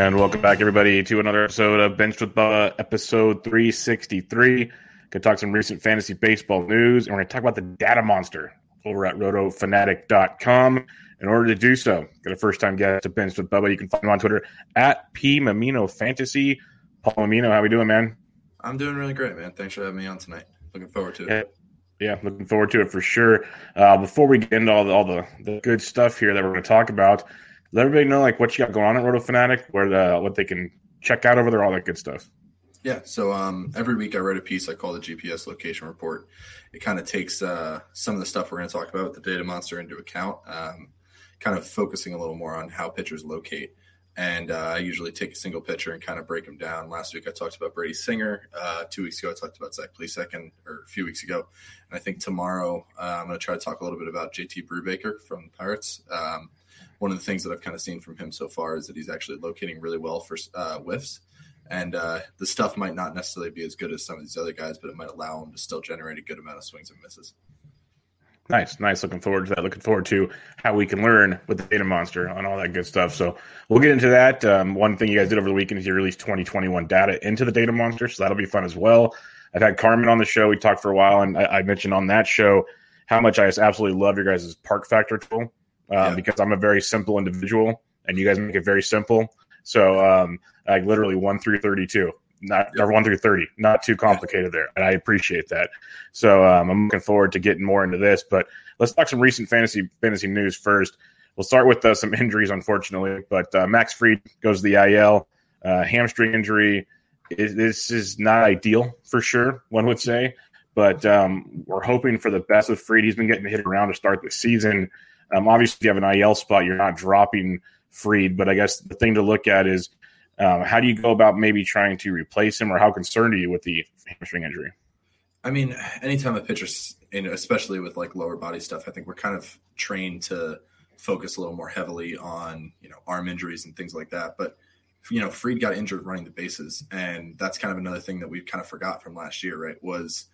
And welcome back, everybody, to another episode of Benched with Bubba, episode 363. Going to talk some recent fantasy baseball news, and we're going to talk about the data monster over at rotofanatic.com. In order to do so, get a first time guest to Benched with Bubba. You can find him on Twitter at P Mamino Fantasy. Paul Mamino, how we doing, man? I'm doing really great, man. Thanks for having me on tonight. Looking forward to it. Yeah, yeah looking forward to it for sure. Uh, before we get into all the, all the, the good stuff here that we're going to talk about, let everybody know like what you got going on at Roto Fanatic, where the, what they can check out over there, all that good stuff. Yeah, so um, every week I write a piece I call the GPS location report. It kind of takes uh, some of the stuff we're going to talk about with the data monster into account, um, kind of focusing a little more on how pitchers locate. And uh, I usually take a single pitcher and kind of break them down. Last week I talked about Brady Singer. Uh, two weeks ago I talked about Zach Plesac, or a few weeks ago. And I think tomorrow uh, I'm going to try to talk a little bit about JT Brubaker from the Pirates. Um, one of the things that I've kind of seen from him so far is that he's actually locating really well for uh, whiffs. And uh, the stuff might not necessarily be as good as some of these other guys, but it might allow him to still generate a good amount of swings and misses. Nice, nice. Looking forward to that. Looking forward to how we can learn with the data monster and all that good stuff. So we'll get into that. Um, one thing you guys did over the weekend is you released 2021 data into the data monster, so that'll be fun as well. I've had Carmen on the show. We talked for a while, and I, I mentioned on that show how much I just absolutely love your guys' park factor tool uh, yeah. because I'm a very simple individual, and you guys make it very simple. So, um, like literally one through thirty-two, not or one through thirty, not too complicated there, and I appreciate that. So, um, I'm looking forward to getting more into this. But let's talk some recent fantasy fantasy news first. We'll start with uh, some injuries, unfortunately. But uh, Max Fried goes to the IL, uh, hamstring injury. It, this is not ideal for sure, one would say. But um, we're hoping for the best with Fried. He's been getting hit around to start the season. Um, obviously, if you have an IL spot, you're not dropping Fried, but I guess the thing to look at is um, how do you go about maybe trying to replace him, or how concerned are you with the hamstring injury? I mean, anytime a pitcher, especially with like lower body stuff, I think we're kind of trained to focus a little more heavily on you know arm injuries and things like that. But you know, Fried got injured running the bases, and that's kind of another thing that we kind of forgot from last year, right? Was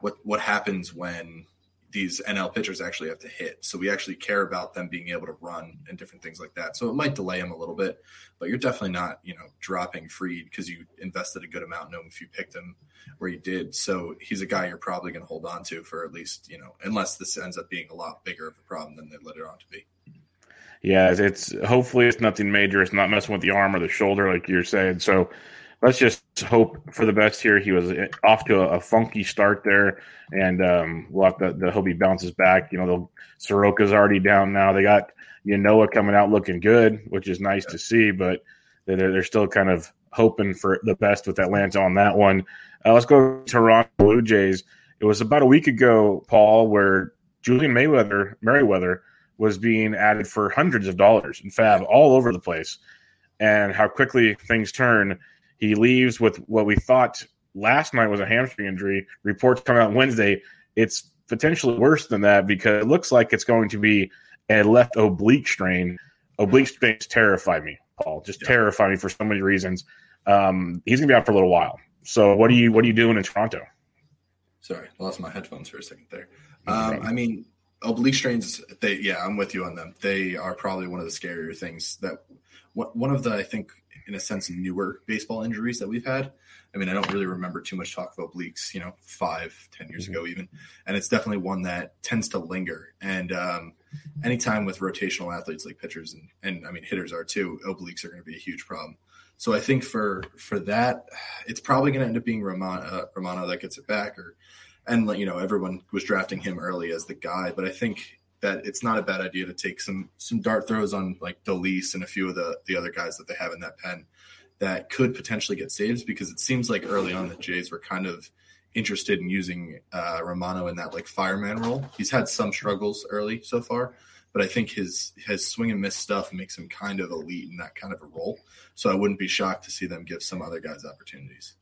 what what happens when these NL pitchers actually have to hit. So we actually care about them being able to run and different things like that. So it might delay him a little bit, but you're definitely not, you know, dropping Fried because you invested a good amount knowing if you picked him where you did. So he's a guy you're probably going to hold on to for at least, you know, unless this ends up being a lot bigger of a problem than they let it on to be. Yeah, it's hopefully it's nothing major. It's not messing with the arm or the shoulder like you're saying. So let's just hope for the best here. He was off to a, a funky start there, and um, we'll have to, the, hope he bounces back. You know, the Soroka's already down now. They got Ynoa coming out looking good, which is nice to see, but they're, they're still kind of hoping for the best with Atlanta on that one. Uh, let's go to Toronto Blue Jays. It was about a week ago, Paul, where Julian Mayweather, Merryweather, was being added for hundreds of dollars in FAAB all over the place. And how quickly things turn. He leaves with what we thought last night was a hamstring injury. Reports come out Wednesday. It's potentially worse than that because it looks like it's going to be a left oblique strain. Oblique strains terrify me, Paul. Just yeah. terrify me for so many reasons. Um, he's going to be out for a little while. So what are you what are you doing in Toronto? Sorry, I lost my headphones for a second there. Um, I mean, oblique strains. They yeah, I'm with you on them. They are probably one of the scarier things that one of the I think in a sense newer baseball injuries that we've had. I mean, I don't really remember too much talk of obliques, you know, five, ten years mm-hmm. ago even, and it's definitely one that tends to linger. And um, anytime with rotational athletes like pitchers and and I mean hitters are too, obliques are going to be a huge problem. So I think for for that, it's probably going to end up being Romano, uh, Romano that gets it back, or and you know everyone was drafting him early as the guy. But I think that it's not a bad idea to take some some dart throws on like Dolis and a few of the the other guys that they have in that pen that could potentially get saves because it seems like early on the Jays were kind of interested in using uh, Romano in that like fireman role. He's had some struggles early so far, but I think his his swing and miss stuff makes him kind of elite in that kind of a role. So I wouldn't be shocked to see them give some other guys opportunities.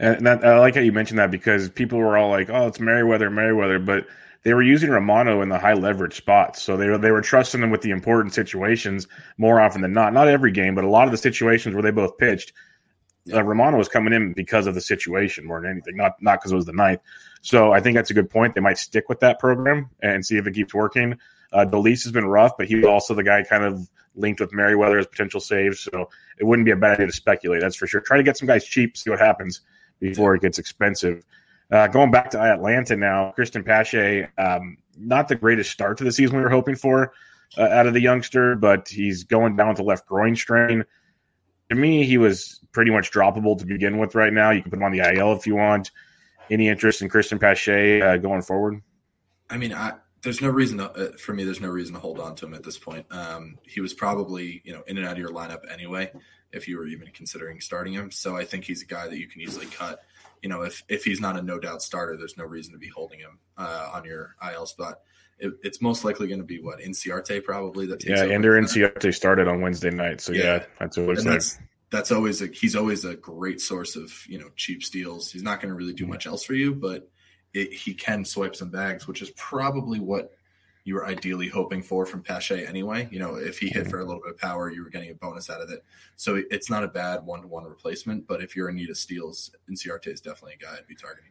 And that, I like how you mentioned that because people were all like, "Oh, it's Merryweather, Merryweather," but they were using Romano in the high leverage spots, so they were they were trusting him with the important situations more often than not. Not every game, but a lot of the situations where they both pitched, uh, Romano was coming in because of the situation more than anything, not not because it was the ninth. So I think that's a good point. They might stick with that program and see if it keeps working. Uh, Dolis has been rough, but he was also the guy kind of linked with Merryweather as potential saves. So it wouldn't be a bad idea to speculate. That's for sure. Try to get some guys cheap, see what happens before it gets expensive. Uh, going back to Atlanta now, Cristian Pache, um, not the greatest start to the season we were hoping for uh, out of the youngster, but he's going down to left groin strain. To me, he was pretty much droppable to begin with right now. You can put him on the IL if you want. Any interest in Cristian Pache uh, going forward? I mean, I, there's no reason to, uh, for me. There's no reason to hold on to him at this point. Um, he was probably you know in and out of your lineup anyway, if you were even considering starting him. So I think he's a guy that you can easily cut. You know, if if he's not a no doubt starter, there's no reason to be holding him uh, on your IL spot. It, it's most likely going to be what Inciarte probably that takes. Yeah, Ender Inciarte started on Wednesday night, so yeah, yeah that's what it looks like. That's, always a he's always a great source of you know cheap steals. He's not going to really do much else for you, but it, he can swipe some bags, which is probably what you were ideally hoping for from Pache anyway. You know, if he hit for a little bit of power, you were getting a bonus out of it. So it's not a bad one to one replacement. But if you're in need of steals, Inciarte is definitely a guy I'd be targeting.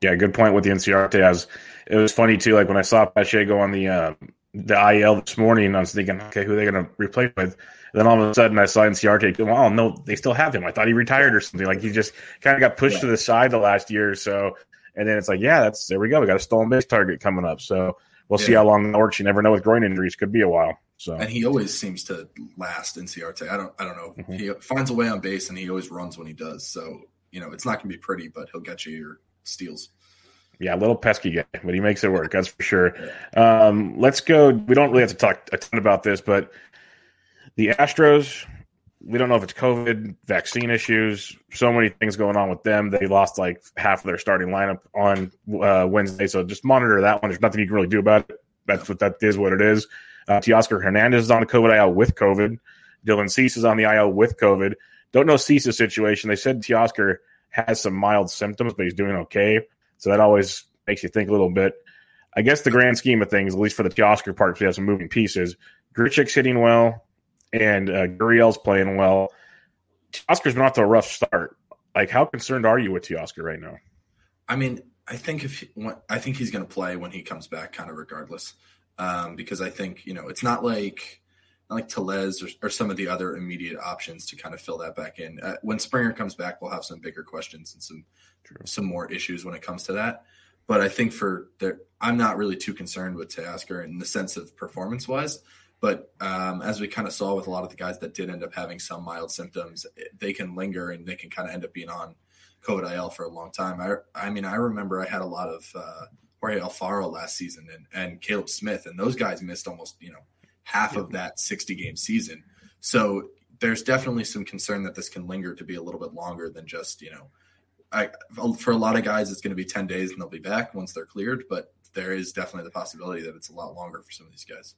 Yeah, good point with the Inciarte. As it was funny too, like when I saw Pache go on the uh, the IL this morning, I was thinking, okay, who are they going to replace with? And then all of a sudden, I saw Inciarte. Go, oh no, they still have him. I thought he retired or something. Like he just kind of got pushed yeah. to the side the last year or so. And then it's like, yeah, that's there we go. We got a stolen base target coming up. So we'll yeah. see how long that works. You never know with groin injuries; could be a while. So and he always seems to last in Inciarte. I don't I don't know. Mm-hmm. He finds a way on base and he always runs when he does. So you know it's not going to be pretty, but he'll get you your steals. Yeah, a little pesky guy, but he makes it work. That's for sure. Um, let's go. We don't really have to talk a ton about this, but the Astros we don't know if it's COVID, vaccine issues, so many things going on with them. They lost like half of their starting lineup on uh, Wednesday, so just monitor that one. There's nothing you can really do about it. That's what that is. What it is. Uh, Teoscar Hernandez is on the COVID IL with COVID. Dylan Cease is on the IL with COVID. Don't know Cease's situation. They said Teoscar has some mild symptoms, but he's doing okay. So that always makes you think a little bit. I guess the grand scheme of things, at least for the Teoscar part, we have some moving pieces. Grichuk's hitting well and uh, Gurriel's playing well. Teoscar's been off to a rough start. Like, how concerned are you with Teoscar right now? I mean, I think if he, I think he's going to play when he comes back, kind of regardless, um, because I think you know it's not like not like Tellez or, or, some of the other immediate options to kind of fill that back in. Uh, when Springer comes back, we'll have some bigger questions and some True. some more issues when it comes to that. But I think for there, I'm not really too concerned with Teoscar in the sense of performance wise. But um, as we kind of saw with a lot of the guys that did end up having some mild symptoms, they can linger and they can kind of end up being on COVID IL for a long time. I, I mean, I remember I had a lot of uh, Jorge Alfaro last season and, and Caleb Smith, and those guys missed almost, you know, half of that 60 game season. So there's definitely some concern that this can linger to be a little bit longer than just you know I, for a lot of guys, it's going to be 10 days and they'll be back once they're cleared, but there is definitely the possibility that it's a lot longer for some of these guys.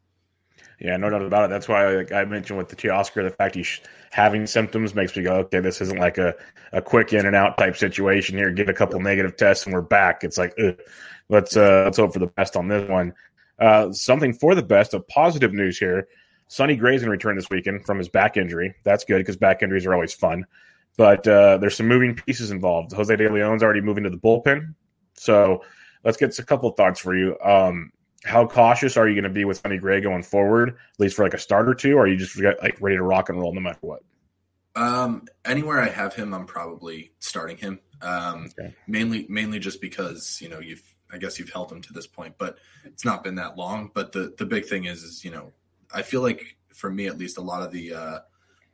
Yeah, no doubt about it. That's why like, I mentioned with the Teoscar, the fact he's having symptoms makes me go, okay, this isn't like a, a quick in and out type situation here. Get a couple negative tests and we're back. It's like, ugh. let's uh, let's hope for the best on this one. Uh, something for the best of positive news here. Sonny Gray's going to return this weekend from his back injury. That's good because back injuries are always fun. But uh, there's some moving pieces involved. Jose De Leon's already moving to the bullpen. So let's get a couple thoughts for you. Um, how cautious are you going to be with Sonny Gray going forward, at least for like a start or two? Or are you just like ready to rock and roll no matter what? Um, anywhere I have him, I'm probably starting him. Um, okay. mainly, mainly just because you know you've, I guess you've held him to this point, but it's not been that long. But the the big thing is, is you know, I feel like for me at least, a lot of the uh,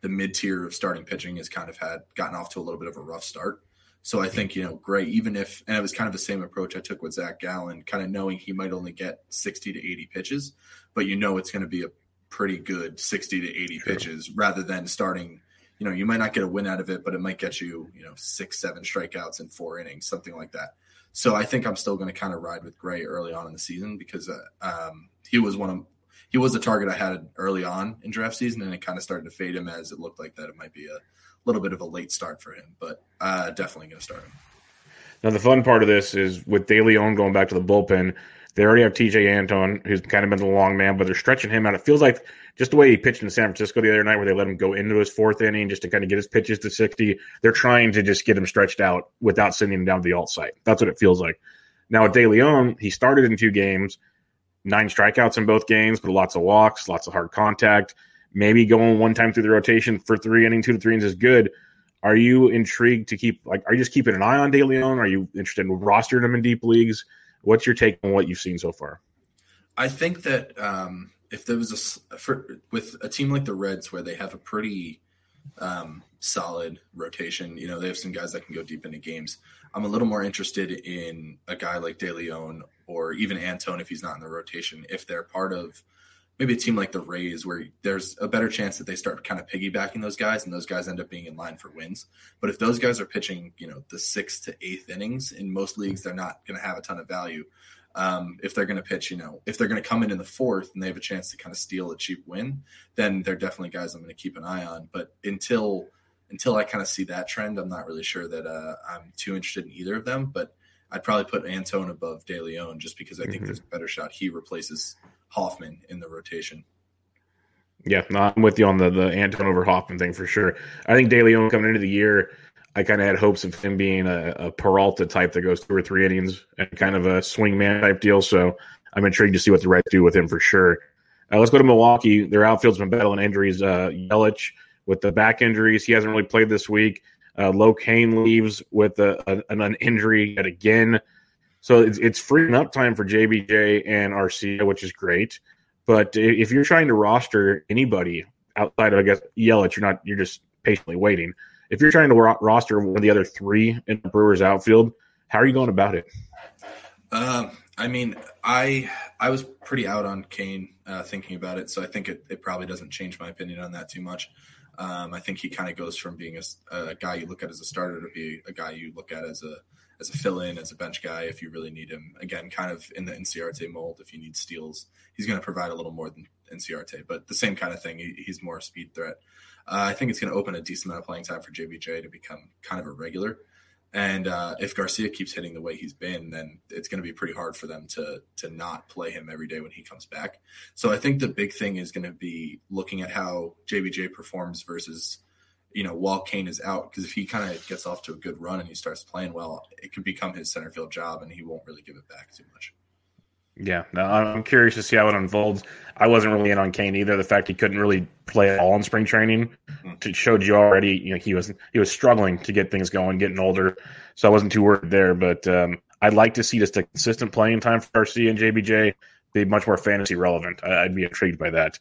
the mid tier of starting pitching has kind of had gotten off to a little bit of a rough start. So I think, you know, great, even if, and it was kind of the same approach I took with Zach Gallen, kind of knowing he might only get 60 to 80 pitches, but you know it's going to be a pretty good 60 to 80 sure. pitches rather than starting, you know, you might not get a win out of it, but it might get you, you know, six, seven strikeouts in four innings, something like that. So I think I'm still going to kind of ride with Gray early on in the season because uh, um, he was one of he was a target I had early on in draft season, and it kind of started to fade him as it looked like that it might be a little bit of a late start for him. But uh, definitely going to start him. Now the fun part of this is with De Leon going back to the bullpen. They already have TJ Antone, who's kind of been the long man, but they're stretching him out. It feels like just the way he pitched in San Francisco the other night, where they let him go into his fourth inning just to kind of get his pitches to 60. They're trying to just get him stretched out without sending him down to the alt site. That's what it feels like. Now, with De Leon, he started in two games nine strikeouts in both games, but lots of walks, lots of hard contact. Maybe going one time through the rotation for three innings, two to three innings is good. Are you intrigued to keep like? Are you just keeping an eye on De Leon? Are you interested in rostering him in deep leagues? What's your take on what you've seen so far? I think that um, if there was a for, with a team like the Reds where they have a pretty um, solid rotation, you know, they have some guys that can go deep into games. I'm a little more interested in a guy like De Leon or even Antone if he's not in the rotation, if they're part of maybe a team like the Rays where there's a better chance that they start kind of piggybacking those guys and those guys end up being in line for wins. But if those guys are pitching, you know, the sixth to eighth innings in most leagues, they're not going to have a ton of value. Um, if they're going to pitch, you know, if they're going to come in in the fourth and they have a chance to kind of steal a cheap win, then they're definitely guys I'm going to keep an eye on. But until until I kind of see that trend, I'm not really sure that uh, I'm too interested in either of them. But I'd probably put Antone above De Leon just because I think mm-hmm. there's a better shot he replaces Hoffman in the rotation. Yeah, no, I'm with you on the the Antone over Hoffman thing for sure. I think De Leon coming into the year, I kind of had hopes of him being a, a, Peralta type that goes two or three innings and kind of a swing man type deal. So I'm intrigued to see what the Reds do with him for sure. Uh, let's go to Milwaukee. Their outfield's been battling injuries. Uh, Yelich with the back injuries. He hasn't really played this week. Uh, Cain leaves with a, a, an injury yet again. So it's, it's freeing up time for JBJ and Garcia, which is great. But if you're trying to roster anybody outside of, I guess, Yelich, you're not, you're just patiently waiting. If you're trying to ro- roster one of the other three in the Brewers outfield, how are you going about it? Uh, I mean, I I was pretty out on Cain uh, thinking about it, so I think it, it probably doesn't change my opinion on that too much. Um, I think he kind of goes from being a, a, guy you look at as a starter to be a guy you look at as a as a fill in, as a bench guy if you really need him. Again, kind of in the Inciarte mold. If you need steals, he's going to provide a little more than Inciarte, but the same kind of thing. He, he's more a speed threat. Uh, I think it's going to open a decent amount of playing time for JBJ to become kind of a regular. And uh, if Garcia keeps hitting the way he's been, then it's going to be pretty hard for them to to not play him every day when he comes back. So I think the big thing is going to be looking at how JBJ performs versus, you know, while Cain is out. Because if he kind of gets off to a good run and he starts playing well, it could become his center field job, and he won't really give it back too much. Yeah, no, I'm curious to see how it unfolds. I wasn't really in on Cain either. The fact he couldn't really play at all in spring training mm-hmm. showed you already. You know, he was he was struggling to get things going, getting older. So I wasn't too worried there. But um, I'd like to see just a consistent playing time for RC and JBJ be much more fantasy relevant. I, would be intrigued by that.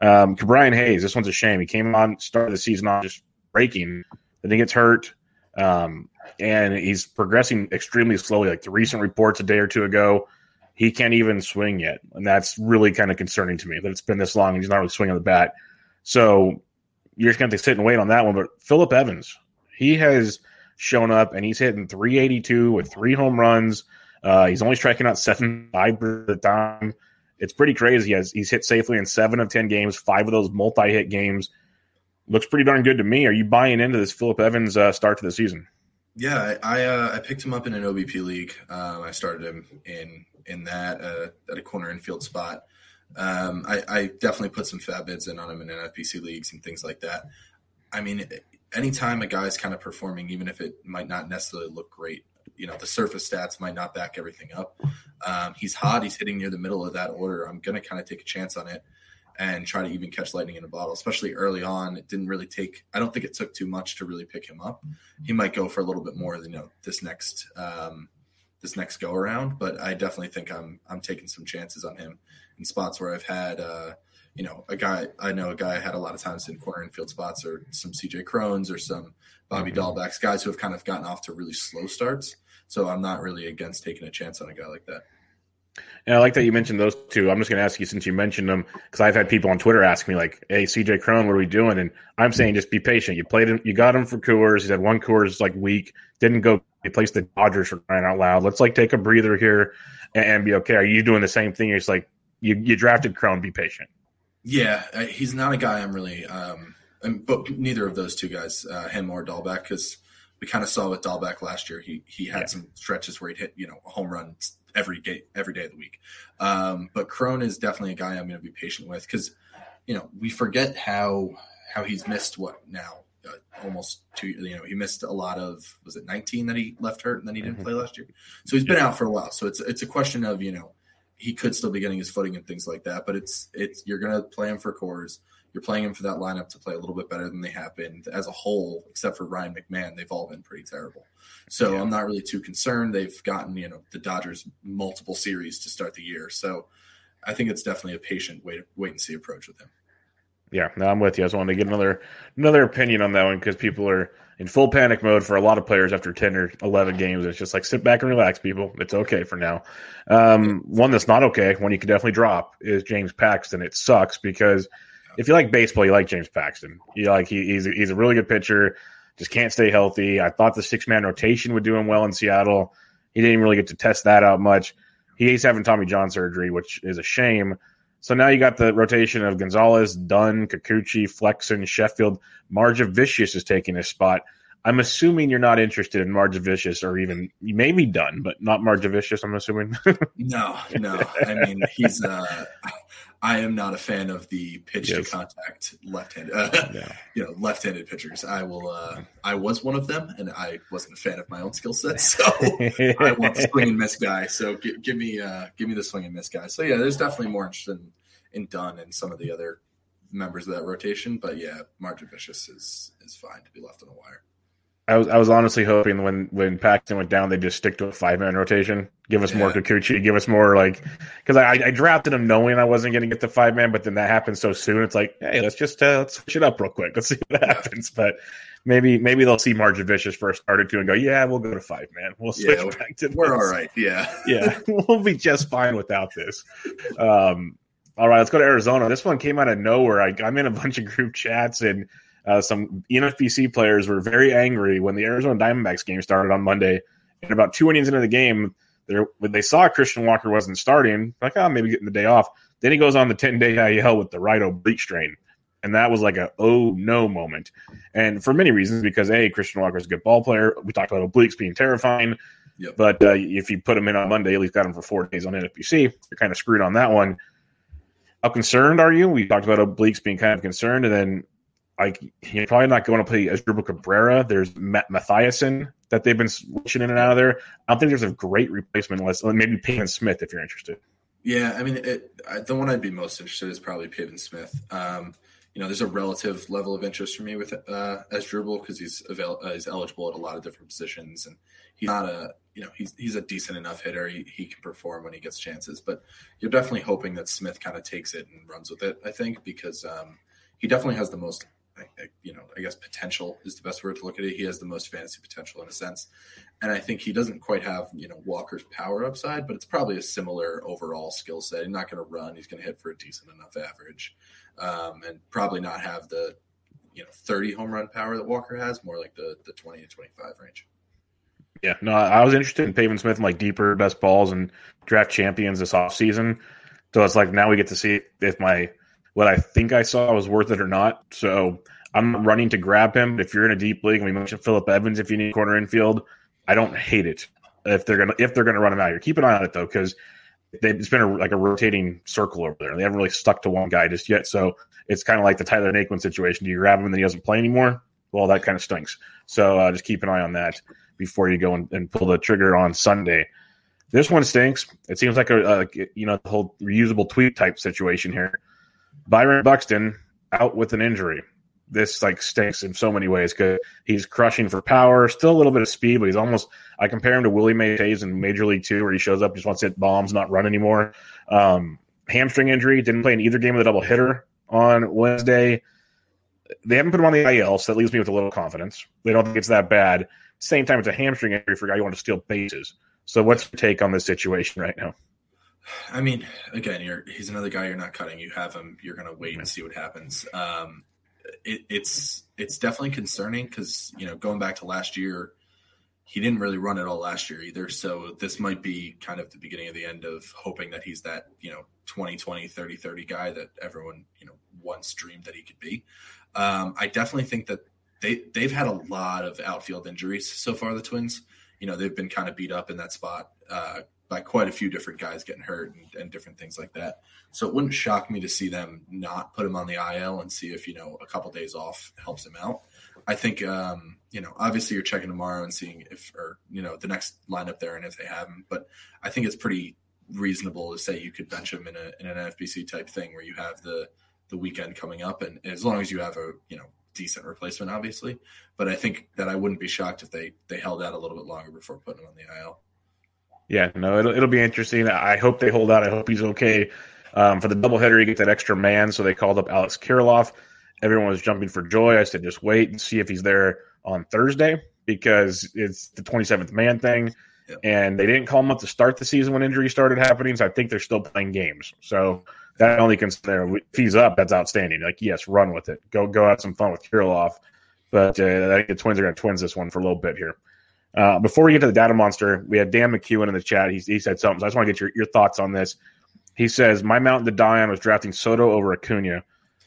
Um, Brian Hayes, this one's a shame. He came on started the season on just breaking, then he gets hurt, um, and he's progressing extremely slowly. Like the recent reports a day or two ago he can't even swing yet, and that's really kind of concerning to me that it's been this long and he's not really swinging the bat. So you're just going to sit and wait on that one. But Phillip Evans, he has shown up and he's hitting 382 with three home runs. Uh, he's only striking out seven five the time. It's pretty crazy. He has, he's hit safely in seven of ten games, five of those multi-hit games. Looks pretty darn good to me. Are you buying into this Phillip Evans uh, start to the season? Yeah, I uh, I picked him up in an OBP league. Um, I started him in in that uh, at a corner infield spot. Um, I, I, definitely put some fat bids in on him in NFBC leagues and things like that. I mean, anytime a guy's kind of performing, even if it might not necessarily look great, you know, the surface stats might not back everything up. Um, he's hot. He's hitting near the middle of that order. I'm going to kind of take a chance on it and try to even catch lightning in a bottle, especially early on. It didn't really take, I don't think it took too much to really pick him up. He might go for a little bit more than, you know, this next, um, this next go around, but I definitely think I'm, I'm taking some chances on him in spots where I've had, uh, you know, a guy I know a guy I had a lot of times in corner infield spots or some CJ Crones or some Bobby mm-hmm. Dalbecs, guys who have kind of gotten off to really slow starts. So I'm not really against taking a chance on a guy like that. And I like that you mentioned those two. I'm just going to ask you since you mentioned them because I've had people on Twitter ask me like, "Hey, CJ Cron, what are we doing?" And I'm saying just be patient. You played him, you got him for Coors. He had one Coors like week, didn't go. He placed the Dodgers for crying out loud. Let's like take a breather here and, and be okay. Are you doing the same thing? It's like you you drafted Cron, be patient. Yeah, he's not a guy I'm really, um, but neither of those two guys, uh, him or Dalbec, because we kind of saw with Dalbec last year. He he had yeah. some stretches where he'd hit you know a home run every day every day of the week. Um, but Cron is definitely a guy I'm going to be patient with because you know we forget how how he's missed what now uh, almost two you know he missed a lot of was it 19 that he left hurt and then he didn't mm-hmm. play last year so he's been out for a while so it's it's a question of you know he could still be getting his footing and things like that. But it's it's you're going to play him for Coors. You're playing him for that lineup to play a little bit better than they have been as a whole, except for Ryan McMahon. They've all been pretty terrible. So yeah. I'm not really too concerned. They've gotten you know the Dodgers multiple series to start the year. So I think it's definitely a patient wait wait and see approach with him. Yeah, no, I'm with you. I just wanted to get another another opinion on that one because people are in full panic mode for a lot of players after 10 or 11 games. It's just like sit back and relax, people. It's okay for now. Um, one that's not okay, one you can definitely drop, is James Paxton. It sucks because if you like baseball, you like James Paxton. You like he, he's he's a really good pitcher. Just can't stay healthy. I thought the six man rotation would do him well in Seattle. He didn't really get to test that out much. He's having Tommy John surgery, which is a shame. So now you got the rotation of Gonzales, Dunn, Kikuchi, Flexen, Sheffield. Vicious is taking his spot. I'm assuming you're not interested in Vicious or even maybe Dunn, but not Vicious. I'm assuming. no, no. I mean, he's. Uh, I am not a fan of the pitch yes. to contact left-handed, uh, yeah. you know, left-handed pitchers. I will. Uh, I was one of them, and I wasn't a fan of my own skill set, so I want the swing and miss guy. So give, give me, uh, give me the swing and miss guy. So yeah, there's definitely more interest in, in Dunn and some of the other members of that rotation, but yeah, Margevicius is is fine to be left on the wire. I was I was honestly hoping when when Paxton went down, they just stick to a five man rotation. Give us yeah. more Kikuchi. Give us more like because I, I drafted him knowing I wasn't going to get the five man, but then that happened so soon. It's like, hey, let's just uh, let's switch it up real quick. Let's see what happens. But maybe maybe they'll see Margevicius first started to and go, yeah, we'll go to five man. We'll switch yeah, back to. We're this. all right. Yeah, yeah, we'll be just fine without this. Um, all right, let's go to Arizona. This one came out of nowhere. I, I'm in a bunch of group chats and uh, some NFBC players were very angry when the Arizona Diamondbacks game started on Monday. And about two innings into the game, when they saw Christian Walker wasn't starting, like, oh, maybe getting the day off. Then he goes on the 10 day IL with the right oblique strain. And that was like a oh no moment. And for many reasons, because A, Christian Walker is a good ball player. We talked about obliques being terrifying. Yep. But uh, if you put him in on Monday, at least got him for four days on NFBC, you're kind of screwed on that one. How concerned are you? We talked about obliques being kind of concerned. And then like you're probably not going to play Asdrubal Cabrera. There's Matt Mathisen that they've been switching in and out of there. I don't think there's a great replacement unless maybe Pavin Smith if you're interested. Yeah, I mean, it, the one I'd be most interested in is probably Pavin Smith. Um, you know, there's a relative level of interest for me with uh, Asdrubal because he's avail- uh, he's eligible at a lot of different positions, and he's not a you know he's he's a decent enough hitter. He, he can perform when he gets chances, but you're definitely hoping that Smith kind of takes it and runs with it. I think because um, he definitely has the most you know, I guess potential is the best word to look at it. He has the most fantasy potential in a sense, and I think he doesn't quite have you know Walker's power upside, but it's probably a similar overall skill set. He's not going to run; he's going to hit for a decent enough average, um, and probably not have the you know 30 home run power that Walker has, more like the the 20 to 25 range. Yeah, no, I was interested in Pavin Smith and like deeper best balls and draft champions this offseason. So it's like now we get to see if my what I think I saw was worth it or not. So I'm running to grab him. If you're in a deep league, and we mentioned Phillip Evans, if you need corner infield, I don't hate it if they're gonna if they're gonna run him out here. Keep an eye on it though, because it's been a, like a rotating circle over there. They haven't really stuck to one guy just yet. So it's kind of like the Tyler Naquin situation. Do you grab him and then he doesn't play anymore? Well, that kind of stinks. So uh, just keep an eye on that before you go and, and, pull the trigger on Sunday. This one stinks. It seems like a, a you know the whole reusable tweet type situation here. Byron Buxton out with an injury this like stinks in so many ways because he's crushing for power, still a little bit of speed, but he's almost. I compare him to Willie Mays in Major League Two, where he shows up, just wants to hit bombs, not run anymore. Um, hamstring injury, didn't play in either game of the double hitter on Wednesday. They haven't put him on the IL, so that leaves me with a little confidence. They don't think it's that bad. Same time, it's a hamstring injury for a guy you want to steal bases. So, what's your take on this situation right now? I mean, again, you're he's another guy you're not cutting. You have him. You're going to wait and see what happens. Um, it, it's it's definitely concerning because you know going back to last year, he didn't really run it all last year either. So this might be kind of the beginning of the end of hoping that he's that you know 20 20 30 30 guy that everyone you know once dreamed that he could be. Um, I definitely think that they they've had a lot of outfield injuries so far. The Twins, you know, they've been kind of beat up in that spot. Uh, by quite a few different guys getting hurt and, and, different things like that. So it wouldn't shock me to see them not put him on the IL and see if you know a couple days off helps him out. I think um, you know obviously you're checking tomorrow and seeing if or you know the next lineup there and if they have him, but I think it's pretty reasonable to say you could bench him in a in an FBC type thing where you have the the weekend coming up and as long as you have a you know decent replacement obviously but i think that i wouldn't be shocked if they they held out a little bit longer before putting him on the il yeah, no, it'll it'll be interesting. I hope they hold out. I hope he's okay. Um, for the doubleheader, you get that extra man, so they called up Alex Kirilloff. Everyone was jumping for joy. I said, just wait and see if he's there on Thursday because it's the 27th man thing. Yep. And they didn't call him up to start the season when injuries started happening, so I think they're still playing games. So that only consider if he's up, that's outstanding. Like, yes, run with it. Go go have some fun with Kirilloff. But uh, I think the Twins are going to twins this one for a little bit here. Uh, before we get to the data monster, we had Dan McEwen in the chat. He, he said something. So I just want to get your, your thoughts on this. He says, My mountain to die on was drafting Soto over Acuna.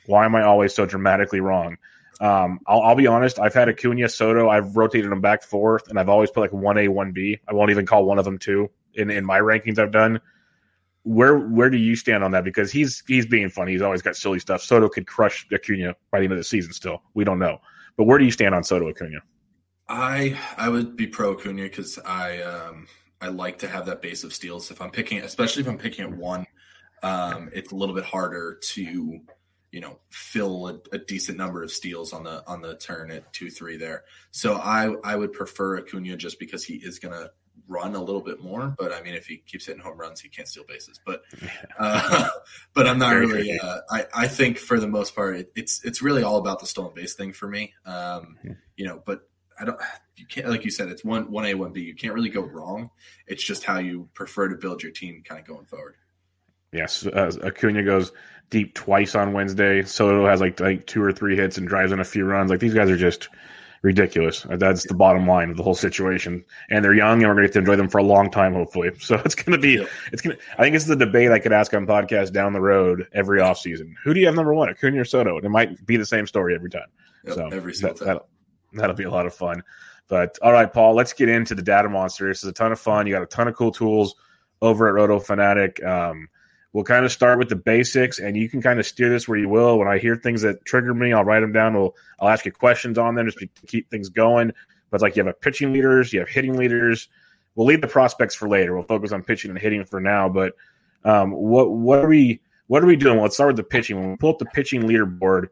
Why am I always so dramatically wrong? Um, I'll, I'll, be honest. I've had Acuna, Soto. I've rotated them back forth, and I've always put like one A, one B. I won't even call one of them two in, in my rankings I've done. Where where do you stand on that? Because he's he's being funny. He's always got silly stuff. Soto could crush Acuna by the end of the season. Still, we don't know. But where do you stand on Soto Acuna? I I would be pro Acuna because I um I like to have that base of steals. If I'm picking, especially if I'm picking at one, um, it's a little bit harder to you know fill a, a, decent number of steals on the on the turn at two three there. So I I would prefer Acuna just because he is gonna run a little bit more. But I mean, if he keeps hitting home runs, he can't steal bases. But uh, but I'm not really. Uh, I I think for the most part, it, it's it's really all about the stolen base thing for me. Um, you know, but I don't you can't like you said it's one one A one B. You can't really go wrong. It's just how you prefer to build your team kind of going forward. Yes, uh, Acuna goes deep twice on Wednesday. Soto has like like two or three hits and drives in a few runs. Like these guys are just ridiculous. That's the bottom line of the whole situation. And they're young, and we're going to get to enjoy them for a long time, hopefully. So it's going to be, yeah. it's going to. I think this is a debate I could ask on podcast down the road every offseason. Who do you have number one, Acuna or Soto? And it might be the same story every time. Yep, so every single that, time. That'll be a lot of fun. But all right, Paul, let's get into the data monster. This is a ton of fun. You got a ton of cool tools over at Roto Fanatic. Um, we'll kind of start with the basics, and you can kind of steer this where you will. When I hear things that trigger me, I'll write them down. We'll, I'll ask you questions on them just to keep things going. But like you have a pitching leaders, you have hitting leaders. We'll leave the prospects for later. We'll focus on pitching and hitting for now. But um, what what are we what are we doing? let's start with the pitching. When we pull up the pitching leaderboard,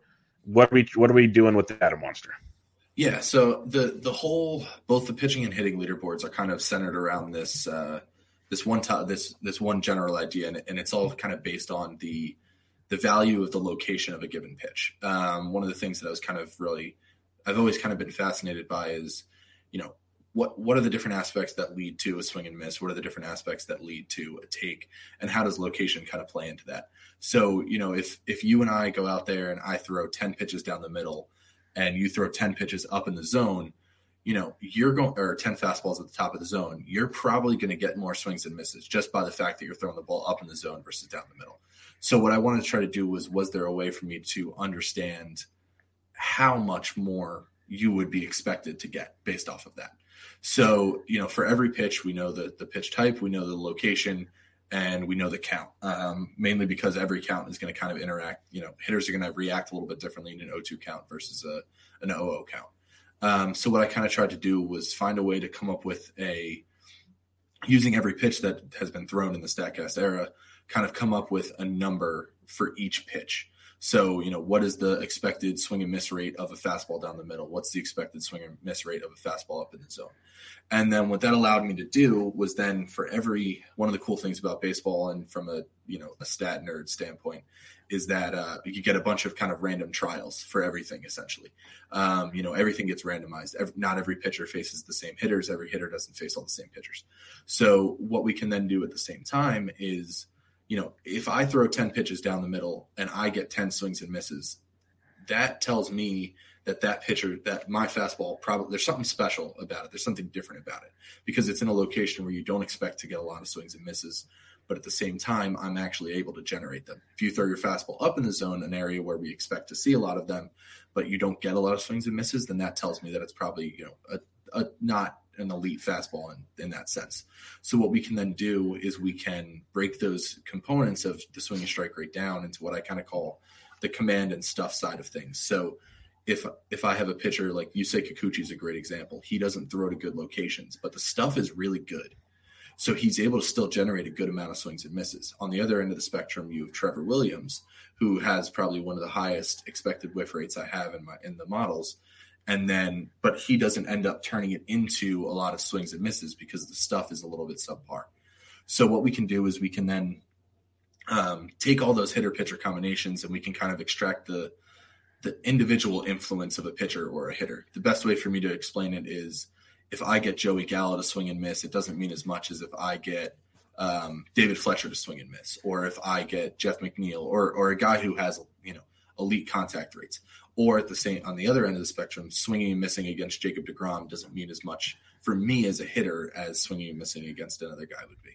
what are we what are we doing with the data monster? Yeah, so the the whole both the pitching and hitting leaderboards are kind of centered around this uh, this one t- this this one general idea, and, and, it's all kind of based on the the value of the location of a given pitch. Um, one of the things that I was kind of really I've always kind of been fascinated by is you know what what are the different aspects that lead to a swing and miss? What are the different aspects that lead to a take, and how does location kind of play into that? So you know if if you and I go out there and I throw ten pitches down the middle and you throw 10 pitches up in the zone, you know, you're going or 10 fastballs at the top of the zone, you're probably going to get more swings and misses just by the fact that you're throwing the ball up in the zone versus down the middle. So what I wanted to try to do was was there a way for me to understand how much more you would be expected to get based off of that. So, you know, for every pitch, we know the the pitch type, we know the location, and we know the count. Um, mainly because every count is going to kind of interact. You know, hitters are going to react a little bit differently in an O2 count versus a an OO count. Um, so what I kind of tried to do was find a way to come up with a using every pitch that has been thrown in the Statcast era, kind of come up with a number for each pitch. So, you know, what is the expected swing and miss rate of a fastball down the middle? What's the expected swing and miss rate of a fastball up in the zone? And then what that allowed me to do was then for every one of the cool things about baseball and from a, you know, a stat nerd standpoint is that uh, you get a bunch of kind of random trials for everything essentially. Um, you know, everything gets randomized. Every, not every pitcher faces the same hitters. Every hitter doesn't face all the same pitchers. So what we can then do at the same time is you know, if I throw 10 pitches down the middle and I get 10 swings and misses, that tells me that that pitcher, that my fastball, probably there's something special about it. There's something different about it because it's in a location where you don't expect to get a lot of swings and misses. But at the same time, I'm actually able to generate them. If you throw your fastball up in the zone, an area where we expect to see a lot of them, but you don't get a lot of swings and misses, then that tells me that it's probably you know a, a not an elite fastball in, in that sense. So what we can then do is we can break those components of the swing and strike rate down into what I kind of call the command and stuff side of things. So if if I have a pitcher like you say Kikuchi is a great example. He doesn't throw to good locations, but the stuff is really good. So he's able to still generate a good amount of swings and misses. On the other end of the spectrum, you have Trevor Williams, who has probably one of the highest expected whiff rates I have in my in the models and then but he doesn't end up turning it into a lot of swings and misses because the stuff is a little bit subpar. So what we can do is we can then um, take all those hitter pitcher combinations and we can kind of extract the the individual influence of a pitcher or a hitter. The best way for me to explain it is if I get Joey Gallo to swing and miss, it doesn't mean as much as if I get um, David Fletcher to swing and miss, or if I get Jeff McNeil, or or a guy who has you know elite contact rates or at the same on the other end of the spectrum, swinging and missing against Jacob Degrom doesn't mean as much for me as a hitter as swinging and missing against another guy would be.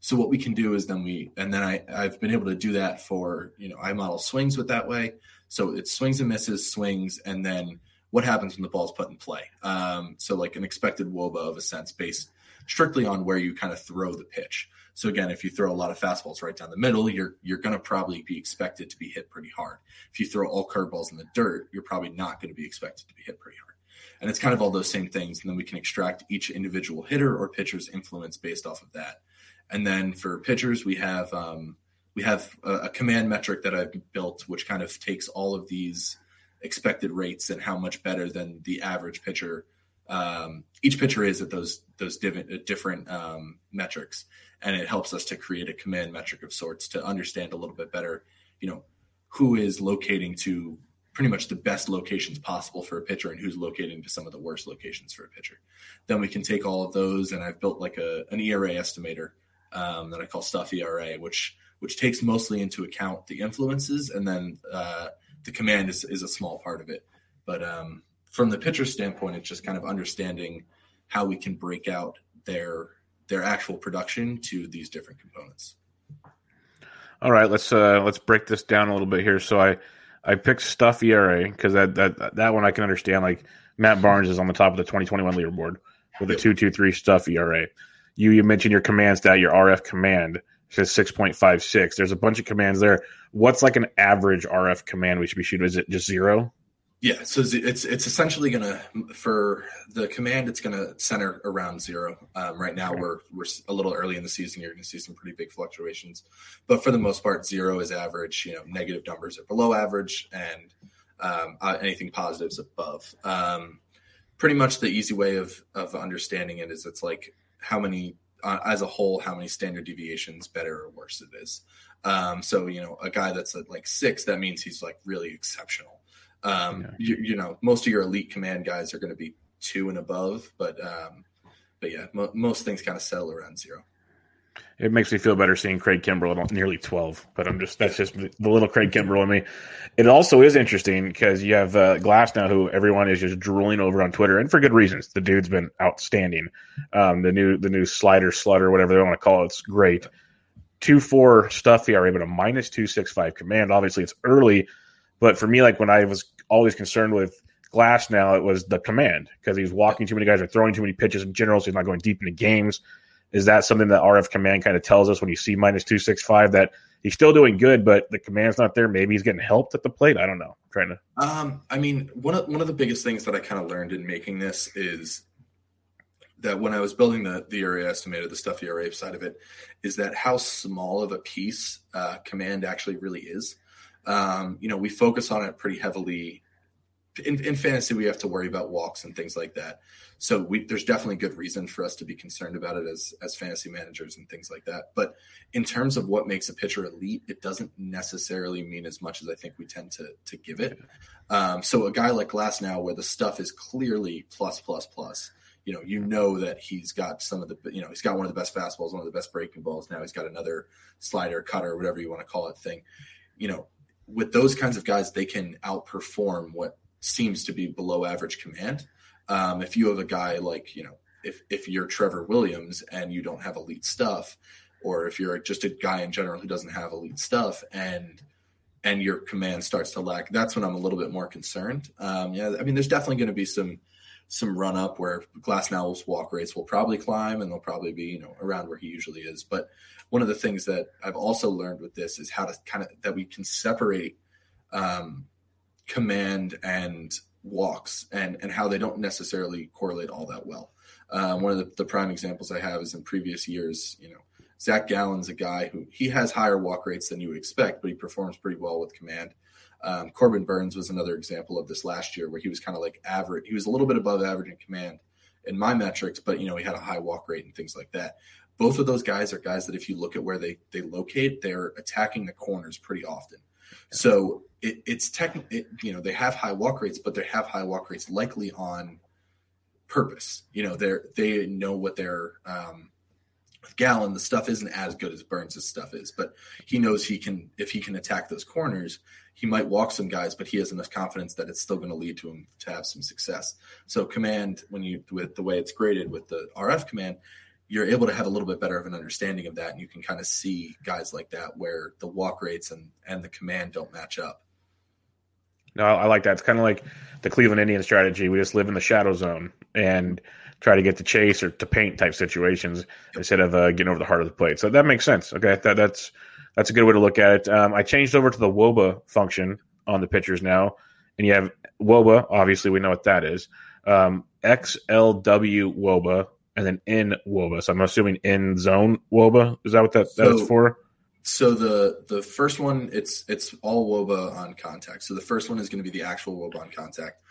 So what we can do is then we and then I I've been able to do that for you know I model swings with that way. So it's swings and misses, swings, and then what happens when the ball's put in play. Um, so like an expected woba of a sense based strictly on where you kind of throw the pitch. So again, if you throw a lot of fastballs right down the middle, you're you're going to probably be expected to be hit pretty hard. If you throw all curveballs in the dirt, you're probably not going to be expected to be hit pretty hard. And it's kind of all those same things, and then we can extract each individual hitter or pitcher's influence based off of that. And then for pitchers, we have um, we have a, a command metric that I've built, which kind of takes all of these expected rates and how much better than the average pitcher um, each pitcher is at those those different, different um, metrics and it helps us to create a command metric of sorts to understand a little bit better, you know, who is locating to pretty much the best locations possible for a pitcher and who's locating to some of the worst locations for a pitcher. Then we can take all of those and I've built like a an ERA estimator um, that I call Stuff ERA, which which takes mostly into account the influences and then uh, the command is, is a small part of it. But um, from the pitcher standpoint, it's just kind of understanding how we can break out their their actual production to these different components. All right, let's uh, let's break this down a little bit here. So I I picked stuff ERA because that that that one I can understand. Like Matt Barnes is on the top of the 2021 leaderboard with a two two three stuff ERA. You you mentioned your command stat, your RF command says 6.56. There's a bunch of commands there. What's like an average RF command we should be shooting? Is it just zero? Yeah, so it's it's essentially going to for the command, it's going to center around zero. Um, right now, we're we're a little early in the season. You're going to see some pretty big fluctuations, but for the most part, zero is average. You know, negative numbers are below average, and um, uh, anything positive is above. Um, pretty much the easy way of of understanding it is it's like how many uh, as a whole, how many standard deviations better or worse it is. Um, so you know, a guy that's at like six, that means he's like really exceptional um, yeah. you, you, know, most of your elite command guys are going to be two and above, but um, but yeah, mo- most things kind of settle around zero. It makes me feel better seeing Craig Kimbrel at nearly 12, but I'm just, that's just the little Craig Kimbrel in me. It also is interesting because you have uh, Glasnow, who everyone is just drooling over on Twitter, and for good reasons. The dude's been outstanding. Um, the new, the new slider, slutter, whatever they want to call it, it's great. 2 4 stuff ERA, but a minus 265 command. Obviously, it's early, but for me, like when I was always concerned with Glasnow, it was the command because he's walking too many guys or throwing too many pitches in general, so he's not going deep into games. Is that something that RF command kind of tells us when you see minus 265 that he's still doing good, but the command's not there? Maybe he's getting helped at the plate. I don't know. I'm trying to. Um, I mean, one of one of the biggest things that I kind of learned in making this is that when I was building the the ERA estimator, the stuff ERA side of it, is that how small of a piece uh, command actually really is. Um, you know, we focus on it pretty heavily. In, in fantasy, we have to worry about walks and things like that. So we, there's definitely good reason for us to be concerned about it as as fantasy managers and things like that. But in terms of what makes a pitcher elite, it doesn't necessarily mean as much as I think we tend to to give it. Um, so a guy like Glasnow, where the stuff is clearly plus plus plus, you know, you know that he's got some of the, you know, he's got one of the best fastballs, one of the best breaking balls. Now he's got another slider, cutter, whatever you want to call it, thing. You know, with those kinds of guys, they can outperform what seems to be below average command. Um, if you have a guy like, you know, if if you're Trevor Williams and you don't have elite stuff, or if you're just a guy in general who doesn't have elite stuff and and your command starts to lack, that's when I'm a little bit more concerned. Um, yeah, I mean, there's definitely going to be some some run up where Glasnow's walk rates will probably climb and they'll probably be you know around where he usually is. But one of the things that I've also learned with this is how to kind of that we can separate um, command and walks and and how they don't necessarily correlate all that well. Um, one of the, the, prime examples I have is in previous years, you know, Zach Gallen's a guy who he has higher walk rates than you would expect, but he performs pretty well with command. Um, Corbin Burnes was another example of this last year where he was kind of like average. He was a little bit above average in command in my metrics, but you know, he had a high walk rate and things like that. Both of those guys are guys that if you look at where they they locate, they're attacking the corners pretty often. So it, it's tech, it, you know, they have high walk rates, but they have high walk rates likely on purpose. You know, they're they know what they're um, with Gallen, the stuff isn't as good as Burnes' stuff is, but he knows he can if he can attack those corners, he might walk some guys, but he has enough confidence that it's still going to lead to him to have some success. So command, when you with the way it's graded with the RF command, you're able to have a little bit better of an understanding of that, and you can kind of see guys like that where the walk rates and and the command don't match up. No, I like that. It's kind of like the Cleveland Indian strategy. We just live in the shadow zone and try to get to chase or to paint type situations instead of uh, getting over the heart of the plate. So that makes sense. Okay, that, that's that's a good way to look at it. Um, I changed over to the WOBA function on the pitchers now, and you have WOBA. Obviously, we know what that is. Um, XLW WOBA and then in WOBA. So I'm assuming in zone WOBA. Is that what that, so, that's for? So the the first one it's it's all WOBA on contact. So the first one is going to be the actual WOBA on contact.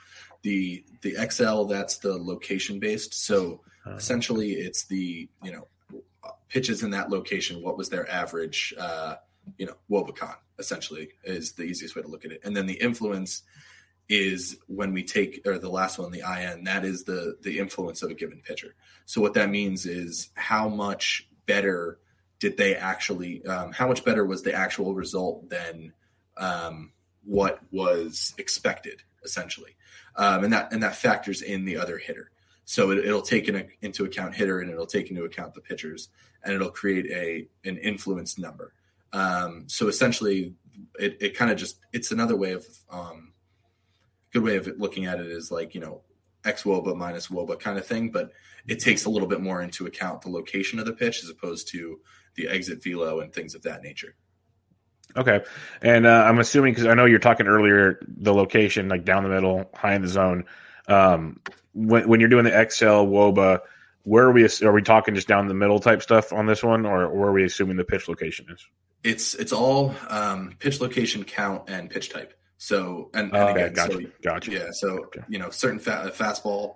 The the XL that's the location based. So uh, essentially it's the you know pitches in that location. What was their average? Uh, you know WOBAcon essentially is the easiest way to look at it. And then the influence is when we take or the last one the IN that is the the influence of a given pitcher. So what that means is how much better did they actually um, how much better was the actual result than um, what was expected essentially um, and that and that factors in the other hitter so it, will take in into account hitter and it'll take into account the pitchers and it'll create a an influence number um, so essentially it, it kind of just it's another way of um, good way of looking at it is like you know x woba minus woba kind of thing but it takes a little bit more into account the location of the pitch as opposed to the exit velo and things of that nature. Okay, and uh, I'm assuming because I know you're talking earlier, the location like down the middle, high in the zone. Um, when when you're doing the XL Woba, where are we? Are we talking just down the middle type stuff on this one, or, or are we assuming the pitch location is? It's it's all um, pitch location count and pitch type. So and, and again, gotcha, so, gotcha. Yeah, so okay. you know, certain fa- fastball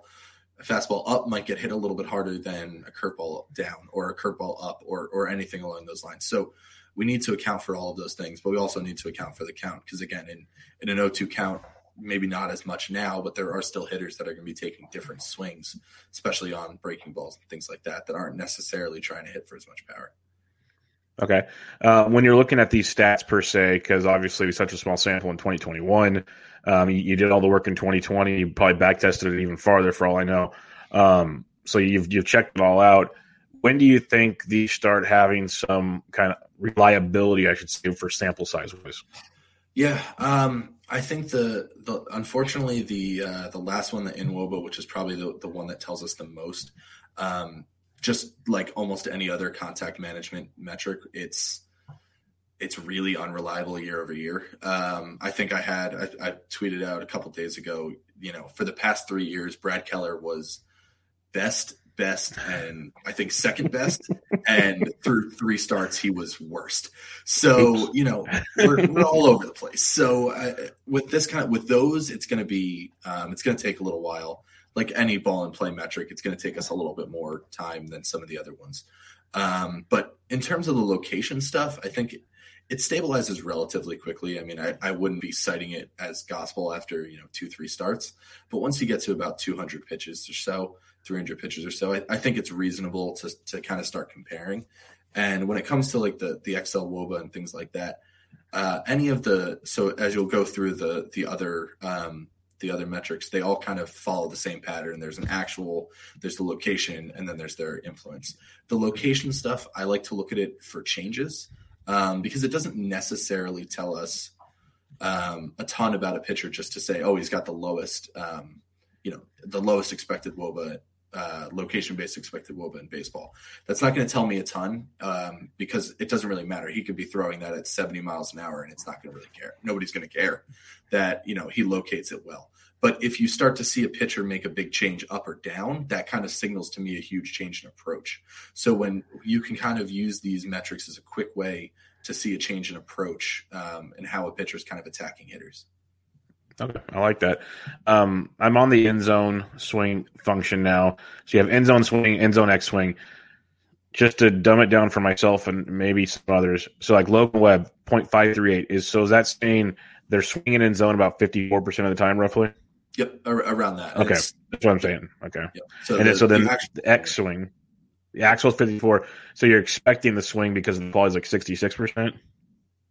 fastball up might get hit a little bit harder than a curveball down or a curveball up or or anything along those lines. So we need to account for all of those things, but we also need to account for the count because again, in in an 0-2 count, maybe not as much now, but there are still hitters that are going to be taking different swings, especially on breaking balls and things like that, that aren't necessarily trying to hit for as much power. Okay. Uh, when you're looking at these stats per se, because obviously such a small sample in 2021, um, you, you, did all the work in 2020. You probably back tested it even farther, for all I know. Um, so you've you've checked it all out. When do you think these start having some kind of reliability? I should say for sample size wise. Yeah, um, I think the the unfortunately the uh, the last one, the INWOBA, which is probably the, the one that tells us the most. Um, just like almost any other contact management metric, it's it's really unreliable year over year. Um, I think I had I, I tweeted out a couple days ago. You know, for the past three years, Brad Keller was best, best, and I think second best. and through three starts, he was worst. So you know, we're, we're all over the place. So uh, with this kind of with those, it's going to be um, it's going to take a little while. Like any ball and play metric, it's going to take us a little bit more time than some of the other ones. Um, but in terms of the location stuff, I think it stabilizes relatively quickly. I mean, I, I wouldn't be citing it as gospel after you know two three starts, but once you get to about 200 pitches or so, 300 pitches or so, I, I think it's reasonable to to kind of start comparing. And when it comes to like the the XL Woba and things like that, uh, any of the so as you'll go through the the other um, the other metrics, they all kind of follow the same pattern. There's an actual, there's the location, and then there's their influence. The location stuff, I like to look at it for changes um, because it doesn't necessarily tell us um, a ton about a pitcher just to say, oh, he's got the lowest, um, you know, the lowest expected WOBA, uh, location based expected WOBA in baseball. That's not going to tell me a ton um, because it doesn't really matter. He could be throwing that at 70 miles an hour and it's not going to really care. Nobody's going to care that, you know, he locates it well. But if you start to see a pitcher make a big change up or down, that kind of signals to me a huge change in approach. So when you can kind of use these metrics as a quick way to see a change in approach um, and how a pitcher is kind of attacking hitters. Okay, I like that. Um, I'm on the end zone swing function now. So you have end zone swing, end zone X swing. Just to dumb it down for myself and maybe some others. So like Logan Webb, 0.538 is so is that saying they're swinging in zone about 54% of the time roughly? Yep, around that. Okay, that's what I'm saying. Okay, yep. so and the, then, so then the, actual, the X swing, the actual is 54. So you're expecting the swing because the ball is like 66 percent.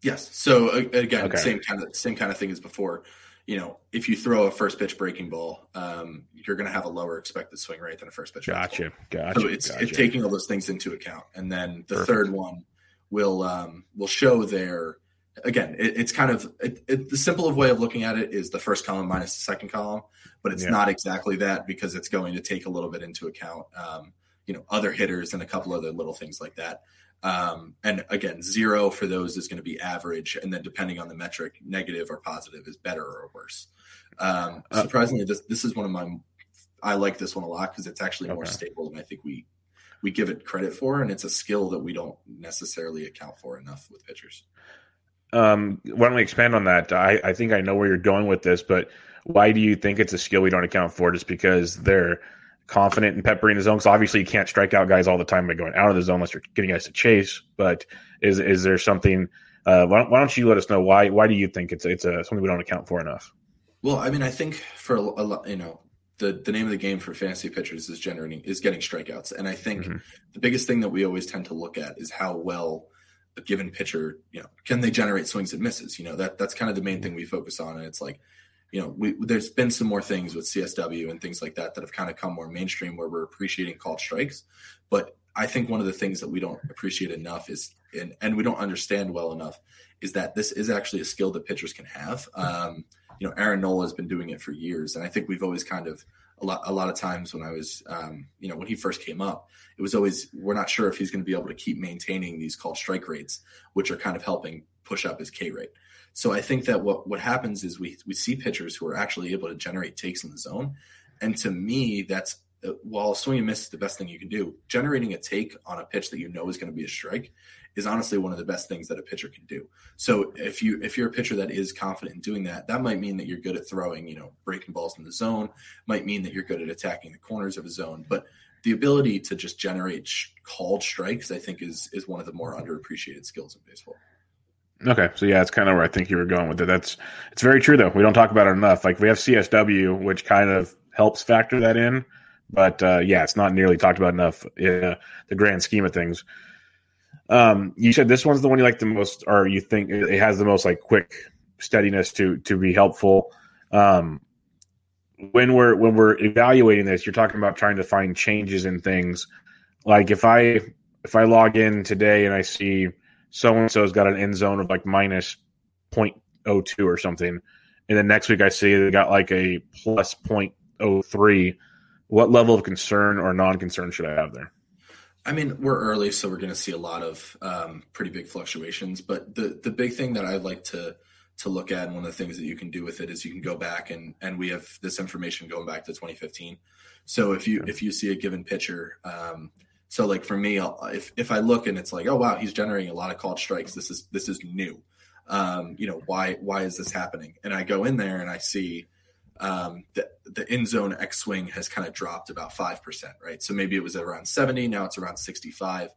Yes. So again, okay. same kind of same kind of thing as before. You know, if you throw a first pitch breaking ball, um, you're going to have a lower expected swing rate than a first pitch. Gotcha. Gotcha. So it's, gotcha. it's taking all those things into account, and then the Perfect. third one will um, will show their again, it, it's kind of it, it, the simple way of looking at it is the first column minus the second column, but it's yeah. not exactly that because it's going to take a little bit into account, um, you know, other hitters and a couple other little things like that. Um, and again, zero for those is going to be average, and then depending on the metric, negative or positive is better or worse. Um, uh, surprisingly, this this is one of my I like this one a lot because it's actually more stable than I think we we give it credit for, and it's a skill that we don't necessarily account for enough with pitchers. Um, why don't we expand on that? I, I think I know where you're going with this, but why do you think it's a skill we don't account for? Just because they're confident in peppering the zone? Because obviously you can't strike out guys all the time by going out of the zone unless you're getting guys to chase. But is is there something? Uh, why, don't, why don't you let us know why? Why do you think it's it's a, something we don't account for enough? Well, I mean, I think for a, lot, you know, the the name of the game for fantasy pitchers is generating is getting strikeouts, and I think mm-hmm. the biggest thing that we always tend to look at is how well a given pitcher, you know, can they generate swings and misses? You know, that that's kind of the main thing we focus on. And it's like, you know, we, there's been some more things with CSW and things like that that have kind of come more mainstream where we're appreciating called strikes. But I think one of the things that we don't appreciate enough is, and, and we don't understand well enough, is that this is actually a skill that pitchers can have. Um, you know, Aaron Nola has been doing it for years, and I think we've always kind of a lot a lot of times when I was um, you know when he first came up, it was always we're not sure if he's going to be able to keep maintaining these called strike rates, which are kind of helping push up his K rate. So I think that what what happens is we we see pitchers who are actually able to generate takes in the zone, and to me that's uh, while swing and miss is the best thing you can do, generating a take on a pitch that you know is going to be a strike is honestly one of the best things that a pitcher can do. So if you if you're a pitcher that is confident in doing that, that might mean that you're good at throwing, you know, breaking balls in the zone, might mean that you're good at attacking the corners of a zone, but the ability to just generate sh- called strikes, I think, is is one of the more underappreciated skills in baseball. Okay, so yeah, it's kind of where I think you were going with it. That's it's very true though. We don't talk about it enough. Like we have CSW, which kind of helps factor that in, but uh, yeah, it's not nearly talked about enough in uh, the grand scheme of things. Um, you said this one's the one you like the most, or you think it has the most like quick steadiness to to be helpful. Um, when we're when we're evaluating this, you're talking about trying to find changes in things. Like if I if I log in today and I see so and so's got an end zone of like minus 0.02 or something, and then next week I see they got like a plus 0.03, what level of concern or non concern should I have there? I mean, we're early, so we're going to see a lot of um, pretty big fluctuations. But the the big thing that I like to to look at, and one of the things that you can do with it is you can go back and and we have this information going back to 2015. So if you if you see a given pitcher, um, so like for me, if if I look and it's like, oh wow, he's generating a lot of called strikes. This is this is new. Um, you know why why is this happening? And I go in there and I see um, the, the end zone X swing has kind of dropped about 5%, right? So maybe it was around 70, now it's around 65.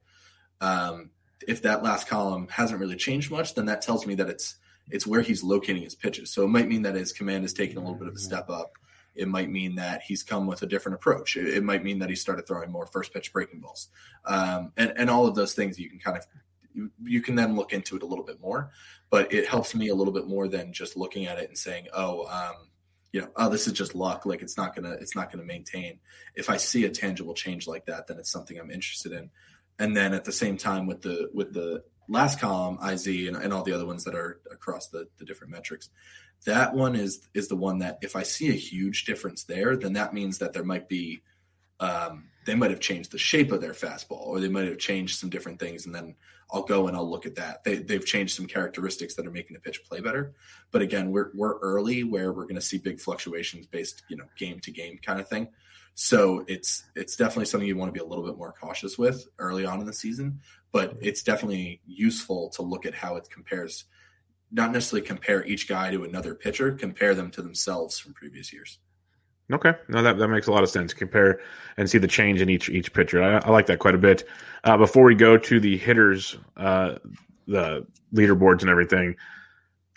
Um, if that last column hasn't really changed much, then that tells me that it's it's where he's locating his pitches. So it might mean that his command is taking a little bit of a step up. It might mean that he's come with a different approach. It, it might mean that he started throwing more first pitch breaking balls, um, and and all of those things you can kind of you, you can then look into it a little bit more. But it helps me a little bit more than just looking at it and saying, oh. Um, you know, oh, this is just luck. Like it's not gonna, it's not gonna maintain. If I see a tangible change like that, then it's something I'm interested in. And then at the same time, with the with the last column, IZ and, and all the other ones that are across the, the different metrics, that one is is the one that if I see a huge difference there, then that means that there might be um, they might have changed the shape of their fastball or they might have changed some different things and then i'll go and i'll look at that. They, they've changed some characteristics that are making the pitch play better. But again we're, we're early where we're going to see big fluctuations based you know game to game kind of thing so it's it's definitely something you want to be a little bit more cautious with early on in the season but it's definitely useful to look at how it compares not necessarily compare each guy to another pitcher compare them to themselves from previous years Okay, no, that, that makes a lot of sense. Compare and see the change in each each pitcher. I, I like that quite a bit. Uh, before we go to the hitters, uh, the leaderboards and everything,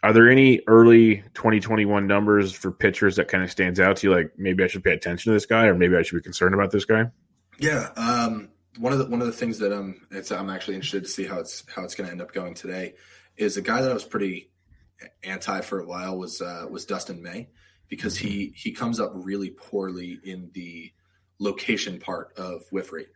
are there any early 2021 numbers for pitchers that kind of stands out to you? Like maybe I should pay attention to this guy, or maybe I should be concerned about this guy. Yeah, um, one of the one of the things that I'm I'm actually interested to see how it's how it's going to end up going today is a guy that I was pretty anti for a while was uh, was Dustin May because he he comes up really poorly in the location part of whiff rate.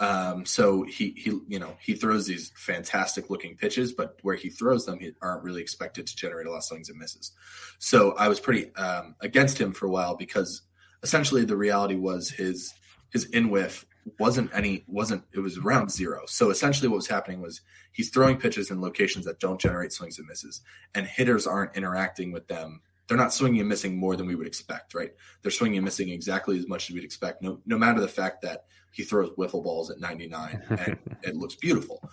Um, so he he you know he throws these fantastic looking pitches, but where he throws them, he aren't really expected to generate a lot of swings and misses. So I was pretty um, against him for a while because essentially the reality was his his in whiff wasn't any wasn't it was around zero. So essentially what was happening was he's throwing pitches in locations that don't generate swings and misses, and hitters aren't interacting with them they're not swinging and missing more than we would expect, right? They're swinging and missing exactly as much as we'd expect, no, no matter the fact that he throws wiffle balls at 99 and it looks beautiful.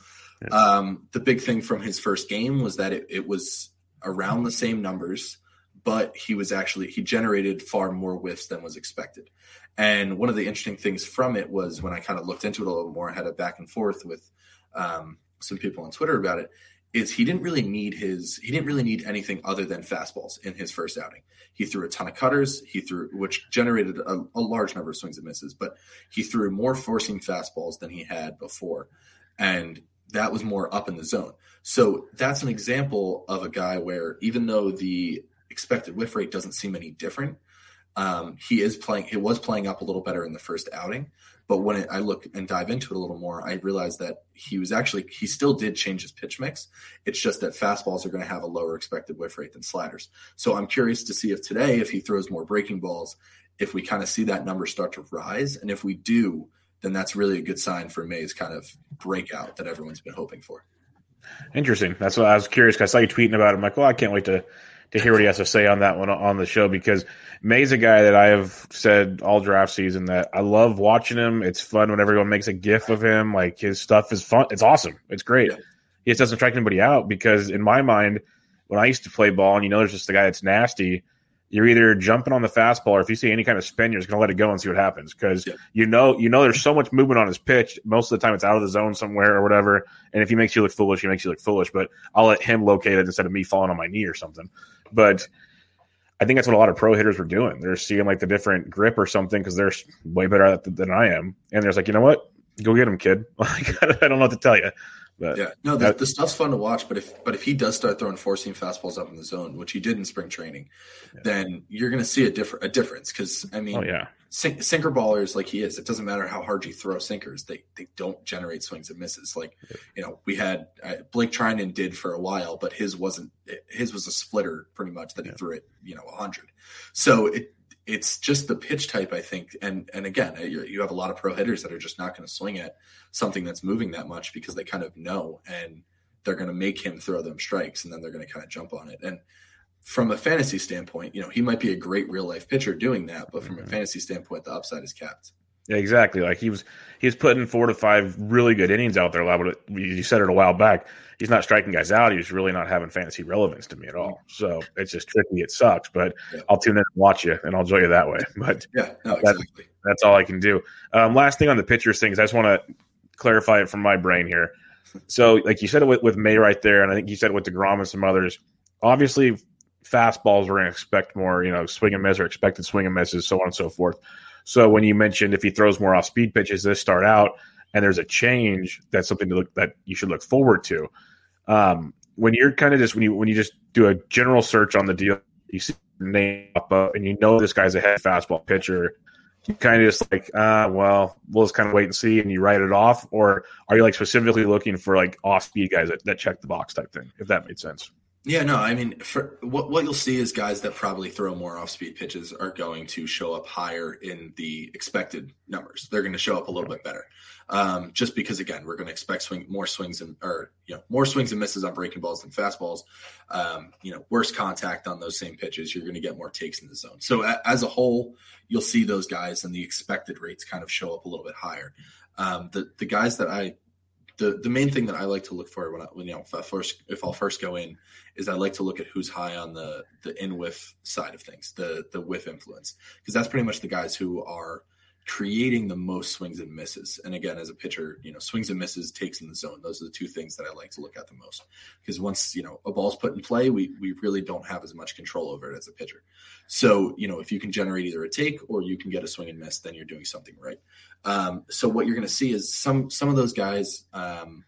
Um, the big thing from his first game was that it, it was around the same numbers, but he was actually, he generated far more whiffs than was expected. And one of the interesting things from it was when I kind of looked into it a little more, I had a back and forth with um, some people on Twitter about it is he didn't really need his he didn't really need anything other than fastballs in his first outing. He threw a ton of cutters, he threw which generated a, a large number of swings and misses, but he threw more four seam fastballs than he had before. And that was more up in the zone. So that's an example of a guy where even though the expected whiff rate doesn't seem any different, um, he is playing. It was playing up a little better in the first outing, but when I look and dive into it a little more, I realized that he was actually he still did change his pitch mix. It's just that fastballs are going to have a lower expected whiff rate than sliders. So I'm curious to see if today, if he throws more breaking balls, if we kind of see that number start to rise, and if we do, then that's really a good sign for May's kind of breakout that everyone's been hoping for. Interesting. That's what I was curious. I saw you tweeting about it. I'm like, well, I can't wait to to hear what he has to say on that one on the show because May's a guy that I have said all draft season that I love watching him. It's fun when everyone makes a gif of him. Like his stuff is fun. It's awesome. It's great. Yeah. He just doesn't strike anybody out because in my mind, when I used to play ball and you know there's just a guy that's nasty, you're either jumping on the fastball or if you see any kind of spin, you're just gonna let it go and see what happens because yeah. you know you know there's so much movement on his pitch. Most of the time, it's out of the zone somewhere or whatever. And if he makes you look foolish, he makes you look foolish. But I'll let him locate it instead of me falling on my knee or something. But I think that's what a lot of pro hitters were doing. They're seeing like the different grip or something because they're way better at it than I am. And there's like, you know what? Go get him, kid. Like, I don't know what to tell you. But yeah, no, the, the stuff's fun to watch. But if but if he does start throwing four seam fastballs up in the zone, which he did in spring training, yeah. then you're going to see a different a difference. Because I mean, oh, yeah, sink, sinker ballers like he is, it doesn't matter how hard you throw sinkers; they they don't generate swings and misses. Like you know, we had uh, Blake Treinen did for a while, but his wasn't. His was a splitter pretty much that he threw it, you know, hundred. So it it's just the pitch type, I think. And and again, uh, you have a lot of pro hitters that are just not going to swing at something that's moving that much because they kind of know and they're going to make him throw them strikes and then they're going to kind of jump on it. And from a fantasy standpoint, you know, he might be a great real life pitcher doing that, but from mm-hmm. a fantasy standpoint, the upside is capped. Yeah, exactly. Like he was, he was putting four to five really good innings out there. You said it a while back. He's not striking guys out. He's really not having fantasy relevance to me at all. So it's just tricky. It sucks, but yeah. I'll tune in and watch you, and I'll enjoy you that way. But yeah, no, exactly. That's, that's all I can do. Um, last thing on the pitchers things, I just want to clarify it from my brain here. So, like you said it with, with May right there, and I think you said it with Degrom and some others. Obviously, fastballs we're going to expect more. You know, swing and miss or expected swing and misses, so on and so forth. So when you mentioned if he throws more off speed pitches, this start out and there's a change, that's something to look that you should look forward to. Um, when you're kind of just when you when you just do a general search on the deal, you see name up and you know this guy's a head fastball pitcher. You kind of just like, uh, well, we'll just kind of wait and see, and you write it off, or are you like specifically looking for like off speed guys that, that check the box type thing? If that made sense. Yeah, no, I mean, for what what you'll see is guys that probably throw more off speed pitches are going to show up higher in the expected numbers. They're going to show up a little bit better, um, just because again, we're going to expect swing more swings and or you know more swings and misses on breaking balls than fastballs. Um, you know, worse contact on those same pitches, you're going to get more takes in the zone. So a, as a whole, you'll see those guys and the expected rates kind of show up a little bit higher. Um, the the guys that I the the main thing that I like to look for when I, when you know if I first if I'll first go in is I like to look at who's high on the the in whiff side of things, the the whiff influence, because that's pretty much the guys who are creating the most swings and misses. And again, as a pitcher, you know, swings and misses, takes in the zone. Those are the two things that I like to look at the most. Because once, you know, a ball's put in play, we we really don't have as much control over it as a pitcher. So, you know, if you can generate either a take or you can get a swing and miss, then you're doing something right. Um, so what you're going to see is some some of those guys, um,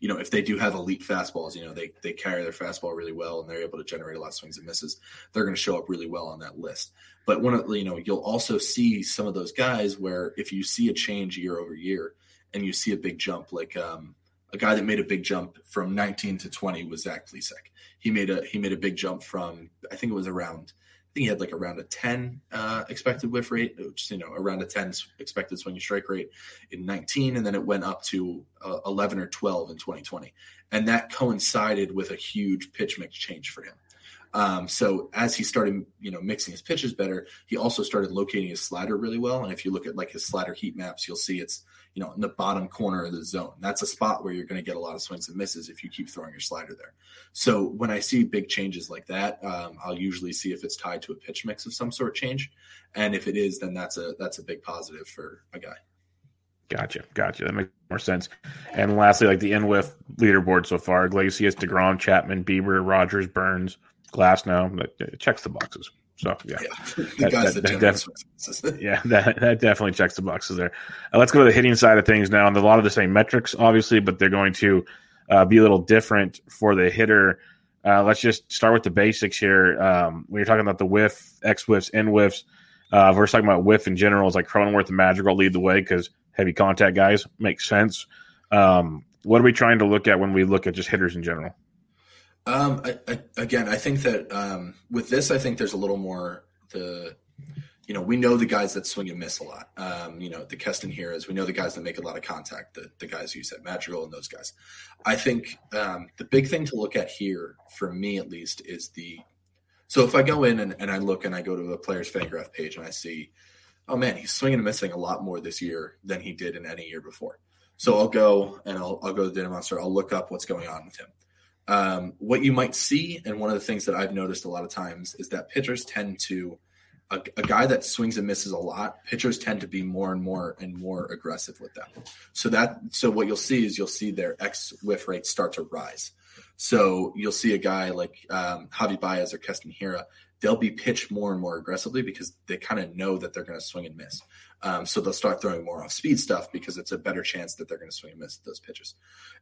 you know, if they do have elite fastballs, you know, they they carry their fastball really well and they're able to generate a lot of swings and misses. They're going to show up really well on that list. But one of you know, you'll also see some of those guys where if you see a change year over year and you see a big jump, like um, a guy that made a big jump from 19 to 20 was Zach Plesac. He made a he made a big jump from I think it was around think he had like around a 10 uh, expected whiff rate, which you know around a 10 expected swing and strike rate in 19, and then it went up to uh, 11 or 12 in 2020, and that coincided with a huge pitch mix change for him. Um, so as he started, you know, mixing his pitches better, he also started locating his slider really well. And if you look at like his slider heat maps, you'll see it's you know in the bottom corner of the zone. That's a spot where you're going to get a lot of swings and misses if you keep throwing your slider there. So when I see big changes like that, um, I'll usually see if it's tied to a pitch mix of some sort change, and if it is, then that's a that's a big positive for a guy. Gotcha, gotcha. That makes more sense. And lastly, like the NWIF leaderboard so far, Iglesias, Degrom, Chapman, Bieber, Rogers, Burnes, Glasnow. That checks the boxes. So yeah, yeah. that, that, that def- yeah, that, that definitely checks the boxes there. Uh, let's go to the hitting side of things now, and a lot of the same metrics, obviously, but they're going to uh, be a little different for the hitter. Uh, let's just start with the basics here. Um, when you're talking about the whiff, X whiffs, N whiffs, uh, we're talking about whiff in general. It's like Cronenworth and Madrigal lead the way because heavy contact guys makes sense. Um, what are we trying to look at when we look at just hitters in general? Um, I, I, again, I think that um, with this, I think there's a little more the, you know, we know the guys that swing and miss a lot. Um, you know, the Keston Hiuras. We know the guys that make a lot of contact. The the guys you said, Madrigal and those guys. I think um, the big thing to look at here, for me at least, is the. So if I go in and, and I look and I go to a player's Fangraph page and I see, oh man, he's swinging and missing a lot more this year than he did in any year before. So I'll go and I'll, I'll go to the Data Monster. I'll look up what's going on with him. Um, what you might see, and one of the things that I've noticed a lot of times, is that pitchers tend to, a, a, guy that swings and misses a lot, pitchers tend to be more and more and more aggressive with them. So that, so what you'll see is you'll see their X whiff rates start to rise. So you'll see a guy like um, Javi Baez or Keston Hiura. they'll be pitched more and more aggressively because they kind of know that they're going to swing and miss. Um, so they'll start throwing more off speed stuff because it's a better chance that they're going to swing and miss those pitches.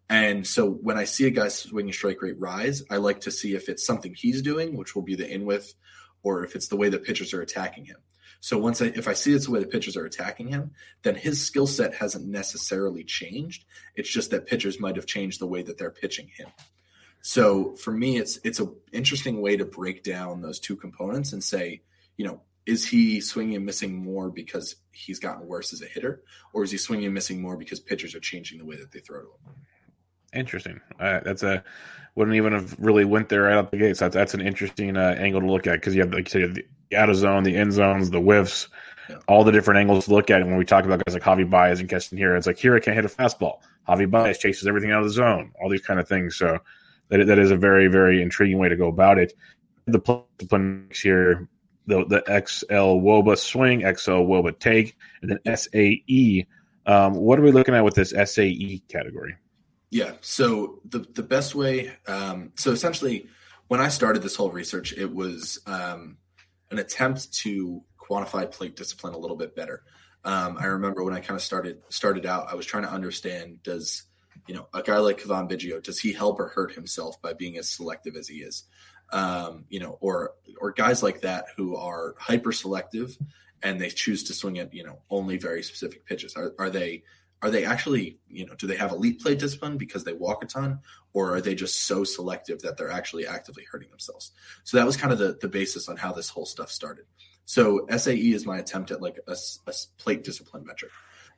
And so when I see a guy swinging strike rate rise, I like to see if it's something he's doing, which will be the in whiff, or if it's the way the pitchers are attacking him. So once I, if I see it's the way the pitchers are attacking him, then his skill set hasn't necessarily changed. It's just that pitchers might have changed the way that they're pitching him. So for me, it's it's an interesting way to break down those two components and say, you know, is he swinging and missing more because he's gotten worse as a hitter, or is he swinging and missing more because pitchers are changing the way that they throw to him? Interesting. Uh, that's a wouldn't even have really went there right out the gates. That's that's an interesting uh, angle to look at because you have like you said the out of zone, the end zones, the whiffs, yeah. all the different angles to look at. And when we talk about guys like Javi Baez and Keston Hiura, it's like here I can't hit a fastball. Javi Baez chases everything out of the zone. All these kind of things. So that that is a very very intriguing way to go about it. The discipline here, the the XL Woba swing, XL Woba take, and then SAE. Um, what are we looking at with this SAE category? Yeah. So the the best way. Um, so essentially, when I started this whole research, it was um, an attempt to quantify plate discipline a little bit better. Um, I remember when I kind of started started out, I was trying to understand does you know a guy like Cavan Biggio does he help or hurt himself by being as selective as he is? Um, you know, or or guys like that who are hyper selective and they choose to swing at you know only very specific pitches. Are, are they are they actually, you know, do they have elite play discipline because they walk a ton, or are they just so selective that they're actually actively hurting themselves? So that was kind of the, the basis on how this whole stuff started. So SAE is my attempt at like a, a plate discipline metric.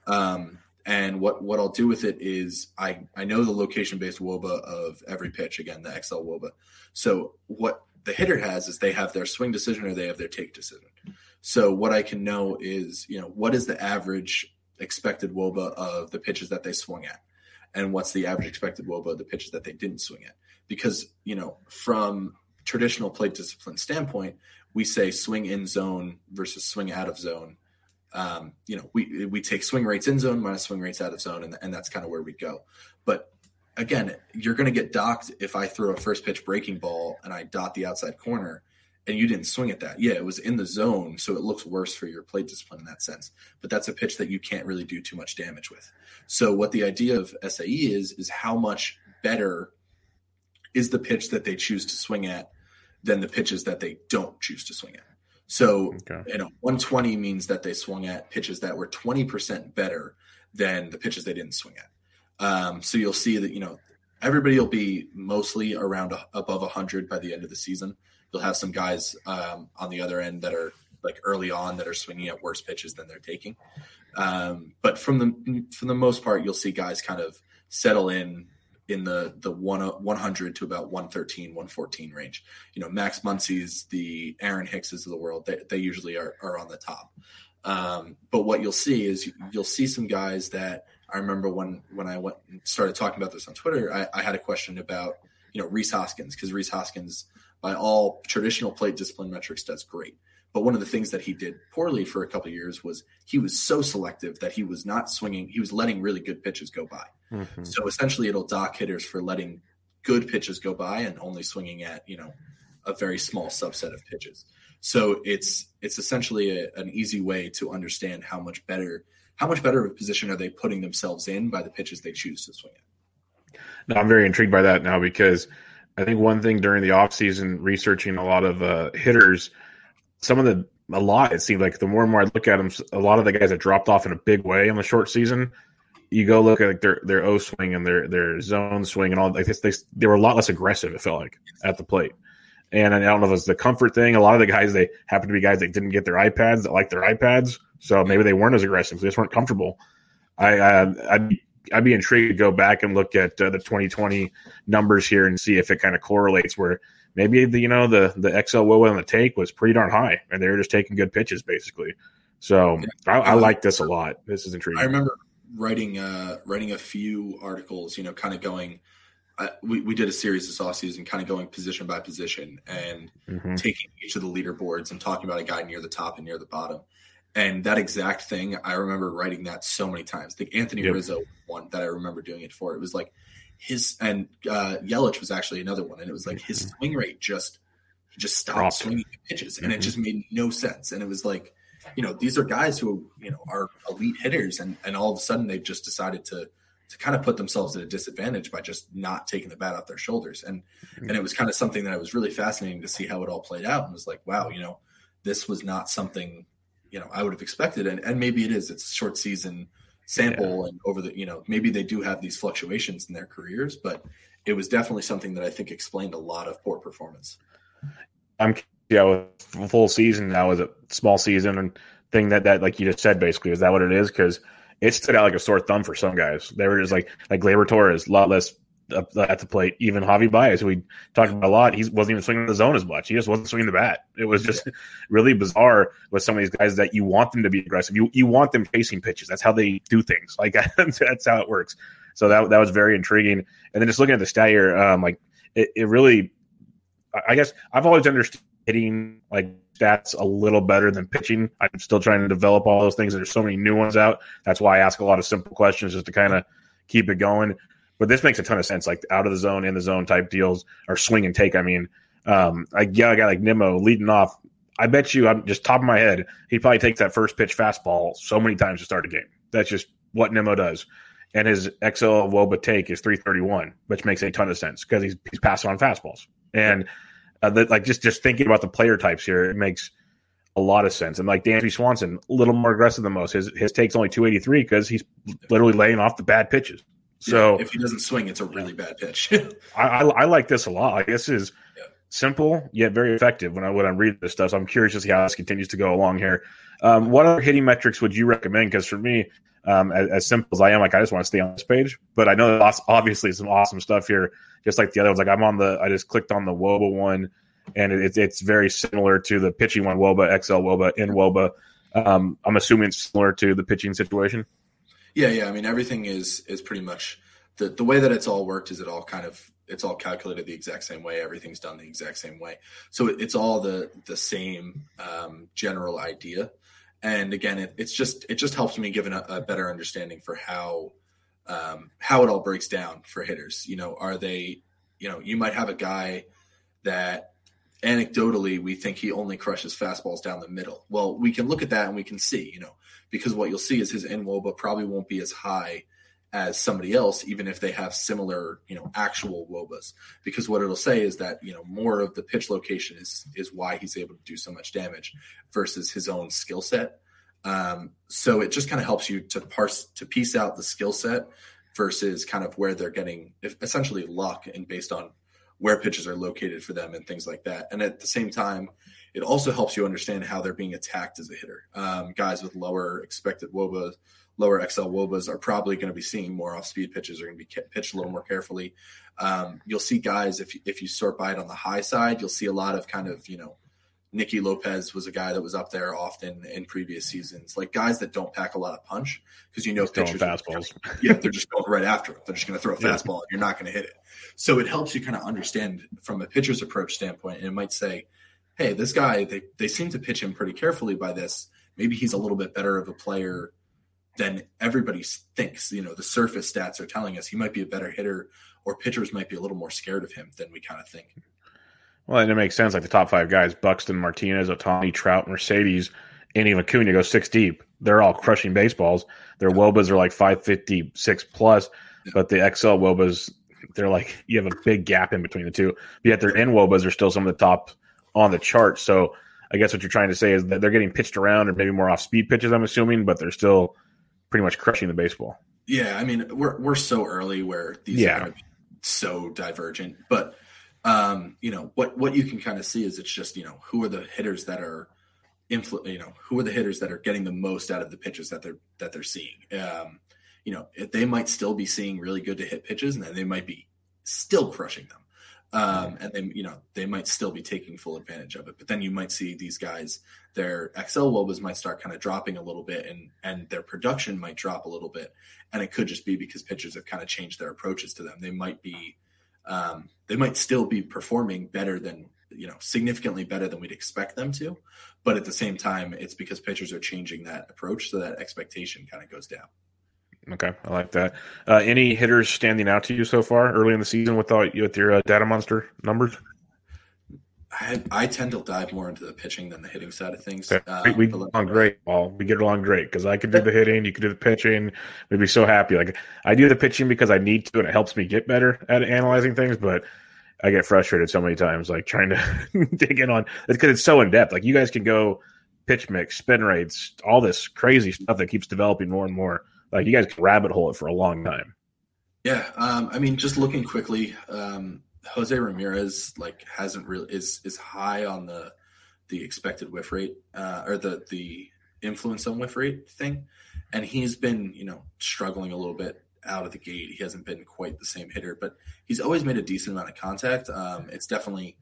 Um, and what, what I'll do with it is I, I know the location based WOBA of every pitch, again, the XL WOBA. So what the hitter has is they have their swing decision or they have their take decision. So what I can know is, you know, what is the average expected woba of the pitches that they swung at and what's the average expected woba of the pitches that they didn't swing at because you know from traditional plate discipline standpoint we say swing in zone versus swing out of zone um, you know we we take swing rates in zone minus swing rates out of zone and, and that's kind of where we go but again you're going to get docked if i throw a first pitch breaking ball and i dot the outside corner and you didn't swing at that. Yeah, it was in the zone, so it looks worse for your plate discipline in that sense. But that's a pitch that you can't really do too much damage with. So what the idea of SAE is is how much better is the pitch that they choose to swing at than the pitches that they don't choose to swing at. So, okay. you know, 120 means that they swung at pitches that were 20% better than the pitches they didn't swing at. Um, so you'll see that, you know, everybody will be mostly around a, above 100 by the end of the season you'll have some guys um, on the other end that are like early on that are swinging at worse pitches than they're taking. Um, but from the for the most part, you'll see guys kind of settle in in the the one 100 to about 113 114 range you know max Muncy's the aaron hickses of the world they, they usually are, are on the top um, but what you'll see is you'll see some guys that i remember when when i went started talking about this on twitter i, I had a question about you know rhys hoskins because rhys hoskins by all traditional plate discipline metrics does great. But one of the things that he did poorly for a couple years was he was so selective that he was not swinging. He was letting really good pitches go by. Mm-hmm. So essentially, it'll dock hitters for letting good pitches go by and only swinging at you know a very small subset of pitches. So it's it's essentially a, an easy way to understand how much better how much better of a position are they putting themselves in by the pitches they choose to swing at. Now I'm very intrigued by that now because I think one thing during the offseason, researching a lot of uh, hitters, some of the a lot it seemed like the more and more I look at them, a lot of the guys that dropped off in a big way in the short season. You go look at like their their O swing and their their zone swing and all like they they were a lot less aggressive. It felt like at the plate. And I don't know if it's the comfort thing. A lot of the guys they happen to be guys that didn't get their iPads that like their iPads, so maybe they weren't as aggressive. They just weren't comfortable. I, I I'd be I'd be intrigued to go back and look at uh, the 2020 numbers here and see if it kind of correlates where maybe the you know the the XL Woba on the take was pretty darn high and they were just taking good pitches basically. So I, I like this a lot. This is intriguing. I remember writing uh, writing a few articles, you know, kind of going. Uh, we, we did a series this offseason kind of going position by position and mm-hmm. taking each of the leaderboards and talking about a guy near the top and near the bottom. And that exact thing, I remember writing that so many times. The Anthony yep. Rizzo one that I remember doing it for. It was like his and uh, Yelich was actually another one, and it was like his mm-hmm. swing rate just just stopped Dropped. swinging pitches, and mm-hmm. it just made no sense. And it was like you know, these are guys who, you know, are elite hitters and, and all of a sudden they've just decided to, to kind of put themselves at a disadvantage by just not taking the bat off their shoulders. And, mm-hmm. and it was kind of something that I was really fascinating to see how it all played out and was like, wow, you know, this was not something, you know, I would have expected. And, and maybe it is, it's a short season sample yeah. and over the, you know, maybe they do have these fluctuations in their careers, but it was definitely something that I think explained a lot of poor performance. I'm yeah, full season now is a small season and thing that that like you just said basically is that what it is because it stood out like a sore thumb for some guys. They were just like like Gleyber Torres, a lot less at the plate. Even Javi Baez, who we talked about a lot, he wasn't even swinging the zone as much. He just wasn't swinging the bat. It was just really bizarre with some of these guys that you want them to be aggressive. You you want them chasing pitches. That's how they do things. Like that's how it works. So that that was very intriguing. And then just looking at the stat here, um, like it, it really, I guess I've always understood hitting like stats a little better than pitching. I'm still trying to develop all those things. There's so many new ones out. That's why I ask a lot of simple questions just to kind of keep it going. But this makes a ton of sense, like out of the zone, in the zone type deals, or swing and take. I mean, um, I yeah, a guy like Nimmo leading off. I bet you, I'm just top of my head, he probably takes that first pitch fastball so many times to start a game. That's just what Nimmo does. And his XL Woba take is 331, which makes a ton of sense because he's he's passing on fastballs. And uh, that like just just thinking about the player types here, it makes a lot of sense. And like Dansby Swanson, a little more aggressive than most. His his take's only 283 because he's literally laying off the bad pitches. So if he doesn't swing, it's a really bad pitch. I, I, I, like this a lot. Like this is yeah. simple yet very effective when I when I read this stuff. So I'm curious to see how this continues to go along here. Um, what other hitting metrics would you recommend? Because for me, um, as, as, simple as I am, like I just want to stay on this page. But I know there's obviously some awesome stuff here, just like the other ones. Like I'm on the, I just clicked on the Woba one, and it, it's very similar to the pitching one, Woba XL Woba in Woba. Um, I'm assuming it's similar to the pitching situation. Yeah, yeah. I mean, everything is is pretty much the the way that it's all worked is it all kind of it's all calculated the exact same way. Everything's done the exact same way. So it, it's all the the same um, general idea and again it, it's just it just helps me give a, a better understanding for how um, how it all breaks down for hitters you know are they you know you might have a guy that anecdotally we think he only crushes fastballs down the middle well we can look at that and we can see you know because what you'll see is his nwoba probably won't be as high as somebody else even if they have similar you know actual wobas because what it'll say is that you know more of the pitch location is is why he's able to do so much damage versus his own skill set um, so it just kind of helps you to parse to piece out the skill set versus kind of where they're getting essentially luck and based on where pitches are located for them and things like that. And at the same time, it also helps you understand how they're being attacked as a hitter. Um, guys with lower expected wobas, lower XL wobas are probably going to be seeing more off speed pitches, are going to be pitched a little more carefully. Um, you'll see guys if you, if you sort by it on the high side, you'll see a lot of kind of you know Nicky Lopez was a guy that was up there often in previous seasons, like guys that don't pack a lot of punch because you know pitchers fastballs. yeah, they're just going right after it. They're just going to throw a fastball and you're not going to hit it. So it helps you kind of understand from a pitcher's approach standpoint. And it might say, hey, this guy, they, they seem to pitch him pretty carefully by this. Maybe he's a little bit better of a player than everybody thinks. You know, the surface stats are telling us he might be a better hitter or pitchers might be a little more scared of him than we kind of think. Well, and it makes sense. Like the top five guys: Buxton, Martinez, Ohtani, Trout, Mercedes, and even Acuna go six deep. They're all crushing baseballs. Their wobas are like five fifty six plus, but the XL wobas, they're like you have a big gap in between the two. But yet their N wobas are still some of the top on the chart. So I guess what you're trying to say is that they're getting pitched around or maybe more off speed pitches. I'm assuming, but they're still pretty much crushing the baseball. Yeah, I mean we're we're so early where these yeah. are so divergent, but um, you know what what you can kind of see is it's just you know who are the hitters that are influ- you know who are the hitters that are getting the most out of the pitches that they're that they're seeing um, you know they might still be seeing really good to hit pitches and then they might be still crushing them um, and then you know they might still be taking full advantage of it. But then you might see these guys their xl wobas might start kind of dropping a little bit and and their production might drop a little bit. And it could just be because pitchers have kind of changed their approaches to them. They might be um, they might still be performing better than you know significantly better than we'd expect them to. But at the same time it's because pitchers are changing that approach so that expectation kind of goes down okay i like that uh, any hitters standing out to you so far early in the season with, all, with your uh, data monster numbers I, I tend to dive more into the pitching than the hitting side of things. Uh, we get along great. Well, we get along great because I can do the hitting, you can do the pitching. We'd be so happy. Like I do the pitching because I need to, and it helps me get better at analyzing things. But I get frustrated so many times, like trying to dig in on it because it's so in depth. Like you guys can go pitch mix, spin rates, all this crazy stuff that keeps developing more and more. Like you guys can rabbit hole it for a long time. Yeah, um, I mean, just looking quickly, um, Jose Ramirez like hasn't really is is high on the the expected whiff rate uh, or the the influence on whiff rate thing, and he's been you know struggling a little bit out of the gate. He hasn't been quite the same hitter, but he's always made a decent amount of contact. Um, it's definitely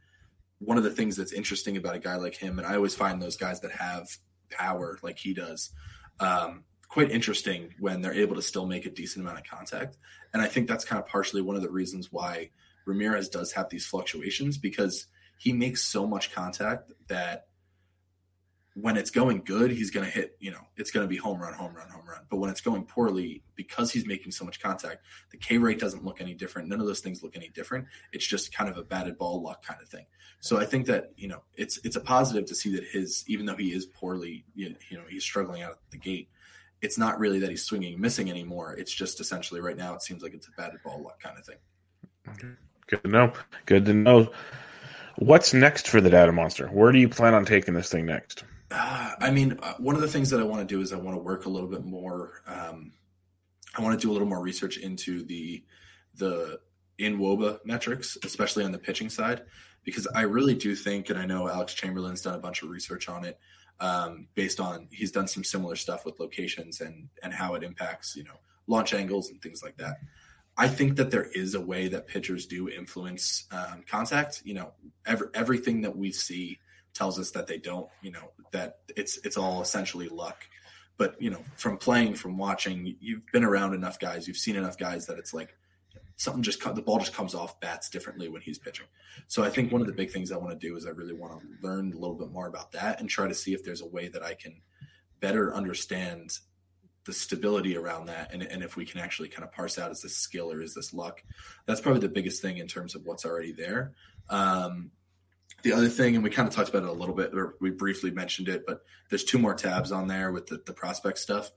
one of the things that's interesting about a guy like him, and I always find those guys that have power like he does. Um, quite interesting when they're able to still make a decent amount of contact. And I think that's kind of partially one of the reasons why Ramirez does have these fluctuations because he makes so much contact that when it's going good, he's going to hit, you know, it's going to be home run, home run, home run. But when it's going poorly, because he's making so much contact, the K rate doesn't look any different. None of those things look any different. It's just kind of a batted ball luck kind of thing. So I think that, you know, it's it's a positive to see that his, even though he is poorly, you know, he's struggling out of the gate, it's not really that he's swinging missing anymore. It's just essentially right now, it seems like it's a batted ball luck kind of thing. Okay. Good to know. Good to know. What's next for the data monster? Where do you plan on taking this thing next? Uh, I mean, uh, one of the things that I want to do is I want to work a little bit more. Um, I want to do a little more research into the the in woba metrics, especially on the pitching side, because I really do think, and I know Alex Chamberlain's done a bunch of research on it, um, based on he's done some similar stuff with locations and and how it impacts you know launch angles and things like that. I think that there is a way that pitchers do influence um, contact. You know, every, everything that we see tells us that they don't. You know, that it's it's all essentially luck. But you know, from playing, from watching, you've been around enough guys, you've seen enough guys that it's like something just the ball just comes off bats differently when he's pitching. So I think one of the big things I want to do is I really want to learn a little bit more about that and try to see if there's a way that I can better understand the stability around that and, and if we can actually kind of parse out is this skill or is this luck? That's probably the biggest thing in terms of what's already there. Um, the other thing and we kind of talked about it a little bit or we briefly mentioned it but there's two more tabs on there with the, the prospect stuff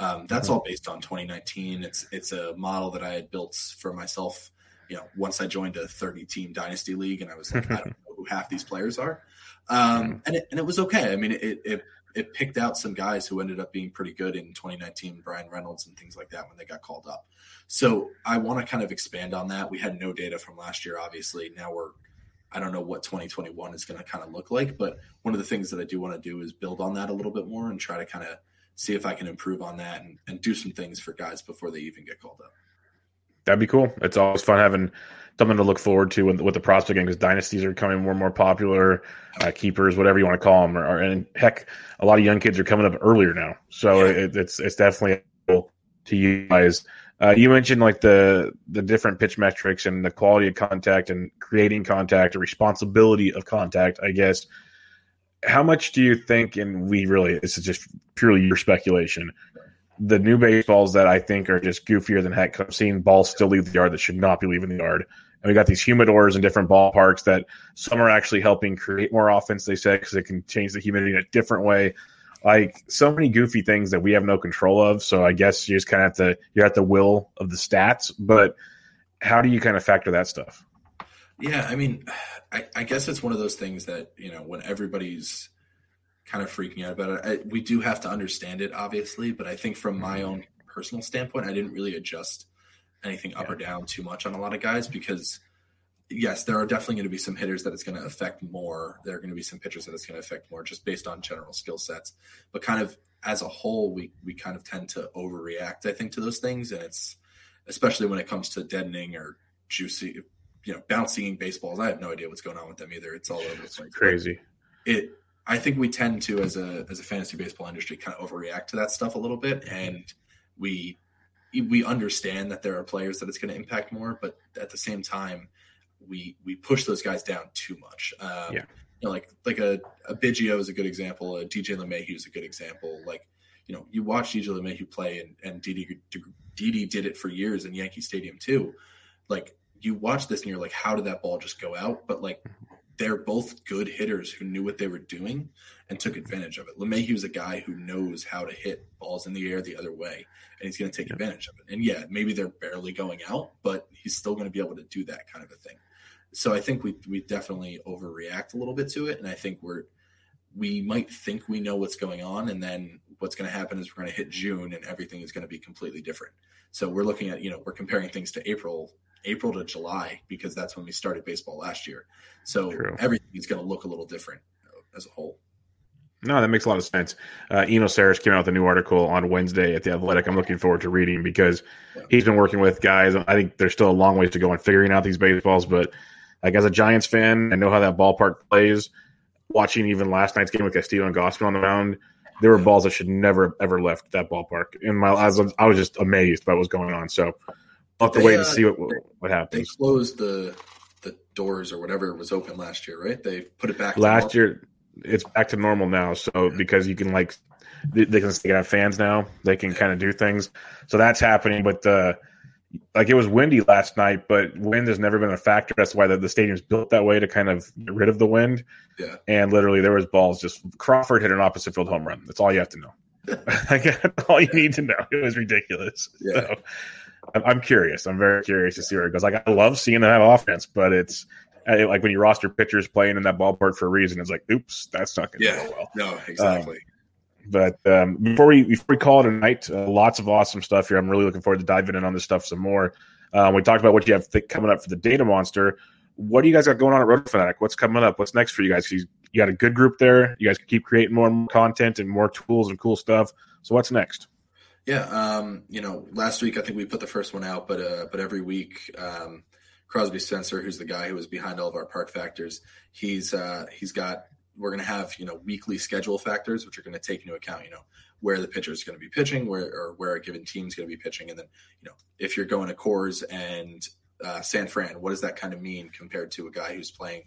um, that's all based on 2019 it's it's a model that i had built for myself you know once i joined a 30 team dynasty league and i was like i don't know who half these players are um, and, it, and it was okay i mean it, it it picked out some guys who ended up being pretty good in 2019, Bryan Reynolds and things like that when they got called up. So I want to kind of expand on that. We had no data from last year, obviously. Now we're, I don't know what 2021 is going to kind of look like, but one of the things that I do want to do is build on that a little bit more and try to kind of see if I can improve on that and, and do some things for guys before they even get called up. That'd be cool. It's always fun having something to look forward to with, with the prospect game because dynasties are becoming more and more popular. Uh, keepers, whatever you want to call them, are, and heck, a lot of young kids are coming up earlier now. So yeah. it, it's it's definitely cool to utilize. Uh, you mentioned like the the different pitch metrics and the quality of contact and creating contact, or responsibility of contact. I guess. How much do you think? And we really, this is just purely your speculation the new baseballs that I think are just goofier than heck. I've seen balls still leave the yard that should not be leaving the yard. And we got these humidors in different ballparks that some are actually helping create more offense, they said because it can change the humidity in a different way. Like so many goofy things that we have no control of. So I guess you just kind of have to, you're at the will of the stats. But how do you kind of factor that stuff? Yeah. I mean, I, I guess it's one of those things that, you know, when everybody's kind of freaking out about it, I, we do have to understand it, obviously. But I think from my mm-hmm. own personal standpoint, I didn't really adjust anything up yeah. or down too much on a lot of guys because yes, there are definitely going to be some hitters that it's going to affect more. There are going to be some pitchers that it's going to affect more just based on general skill sets. But kind of as a whole, we we kind of tend to overreact, I think, to those things, and it's especially when it comes to deadening or juicy, you know, bouncing baseballs. I have no idea what's going on with them either. It's all over the place. Crazy. It. I think we tend to, as a as a fantasy baseball industry, kind of overreact to that stuff a little bit, and we we understand that there are players that it's going to impact more, but at the same time, we we push those guys down too much. Um, yeah. You know, like like a, a Biggio is a good example. A DJ LeMahieu is a good example. Like you know, you watch DJ LeMahieu play, and and Didi Didi did it for years in Yankee Stadium too. Like you watch this, and you're like, how did that ball just go out? But like they're both good hitters who knew what they were doing and took advantage of it. LeMahieu's a guy who knows how to hit balls in the air the other way, and he's going to take yeah. advantage of it. And yeah, maybe they're barely going out, but he's still going to be able to do that kind of a thing. So I think we we definitely overreact a little bit to it, and I think we're we might think we know what's going on, and then what's going to happen is we're going to hit June, and everything is going to be completely different. So we're looking at you know we're comparing things to April April to July because that's when we started baseball last year. So True. everything is going to look a little different as a whole. No, that makes a lot of sense. Uh, Eno Sarris came out with a new article on Wednesday at the Athletic. I'm looking forward to reading because yeah. he's been working with guys. I think there's still a long ways to go in figuring out these baseballs, but like as a Giants fan, I know how that ballpark plays. Watching even last night's game with Castillo and Gausman on the mound, there were balls that should never ever left that ballpark. In my, I was, I was just amazed by what was going on. So have to wait uh, see what what happens. They closed the the doors or whatever was open last year, right? They put it back. Last year, it's back to normal now. So because you can like they, they can, they can have fans now, they can kind of do things. So that's happening. But uh, like it was windy last night, but wind has never been a factor. That's why the, the stadium's built that way to kind of get rid of the wind. Yeah. And literally, there was balls. Just Crawford hit an opposite field home run. That's all you have to know. all you need to know. It was ridiculous. Yeah. So, I'm curious. I'm very curious to see where it goes. Like I love seeing them have offense, but it's like when you roster pitchers playing in that ballpark for a reason. It's like, oops, that's not going to yeah, go well. No, exactly. Um, but um, before we before we call it a night, uh, lots of awesome stuff here. I'm really looking forward to diving in on this stuff some more. Um, we talked about what you have th- coming up for the Data Monster. What do you guys got going on at Roto Fanatic? What's coming up? What's next for you guys? You, you got a good group there. You guys can keep creating more and more content and more tools and cool stuff. So what's next? Yeah, um, you know, last week I think we put the first one out, but uh, but every week, um, Crosby Spencer, who's the guy who was behind all of our park factors, he's uh, he's got we're going to have you know weekly schedule factors, which are going to take into account you know where the pitcher is going to be pitching, where or where a given team is going to be pitching, and then you know if you're going to Coors and uh, San Fran, what does that kind of mean compared to a guy who's playing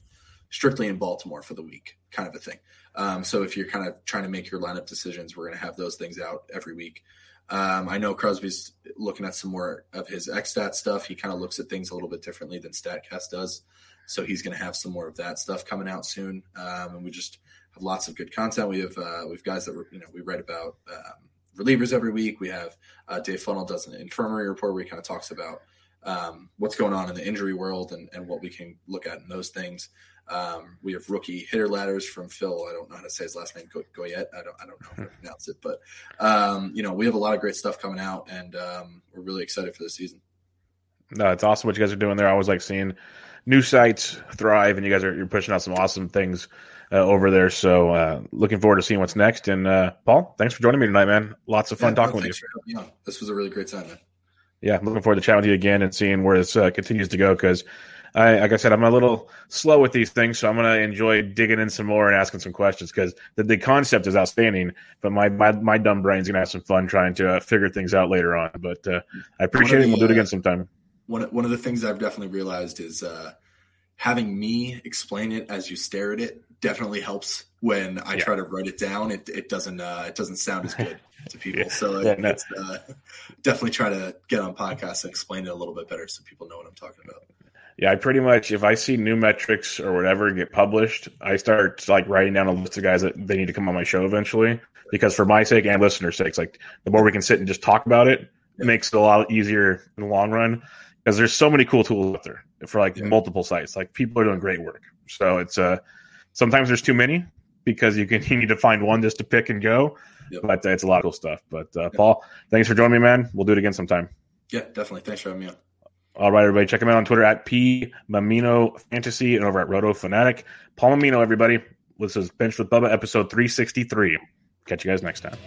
strictly in Baltimore for the week, kind of a thing. Um, so if you're kind of trying to make your lineup decisions, we're going to have those things out every week. Um, I know Crosby's looking at some more of his XStat stuff. He kind of looks at things a little bit differently than Statcast does. So he's going to have some more of that stuff coming out soon. Um, and we just have lots of good content. We have uh, we have guys that you know we write about um, relievers every week. We have uh, Dave Funnel does an infirmary report where he kind of talks about um, what's going on in the injury world and, and what we can look at in those things. Um, we have rookie hitter ladders from Phil. I don't know how to say his last name. Go, go yet? I don't. I don't know how to pronounce it. But um, you know, we have a lot of great stuff coming out, and um, we're really excited for the season. No, it's awesome what you guys are doing there. I always like seeing new sites thrive, and you guys are you're pushing out some awesome things uh, over there. So uh, looking forward to seeing what's next. And uh, Paul, thanks for joining me tonight, man. Lots of fun yeah, talking no, with you. This was a really great time, man. Yeah, looking forward to chatting with you again and seeing where this uh, continues to go because I, like I said, I'm a little slow with these things, so I'm going to enjoy digging in some more and asking some questions because the, the concept is outstanding. But my my, my dumb brain's going to have some fun trying to uh, figure things out later on. But uh, I appreciate the, it. We'll do it again sometime. One one of the things I've definitely realized is uh, having me explain it as you stare at it definitely helps when I yeah. try to write it down. It it doesn't uh, it doesn't sound as good to people. yeah. So yeah, no. uh, definitely try to get on podcasts and explain it a little bit better so people know what I'm talking about. Yeah, I pretty much if I see new metrics or whatever get published, I start like writing down a list of guys that they need to come on my show eventually. Because for my sake and listeners' sakes, like the more we can sit and just talk about it, it makes it a lot easier in the long run. Because there's so many cool tools out there for like yeah. multiple sites. Like people are doing great work. So it's uh sometimes there's too many because you can you need to find one just to pick and go. Yep. But uh, it's a lot of cool stuff. But uh, yep. Paul, thanks for joining me, man. We'll do it again sometime. Yeah, definitely. Thanks for having me on. All right, everybody, check him out on Twitter at P Mamino Fantasy and over at Roto Fanatic. Paul Mamino, everybody. This is Bench with Bubba, episode 363. Catch you guys next time.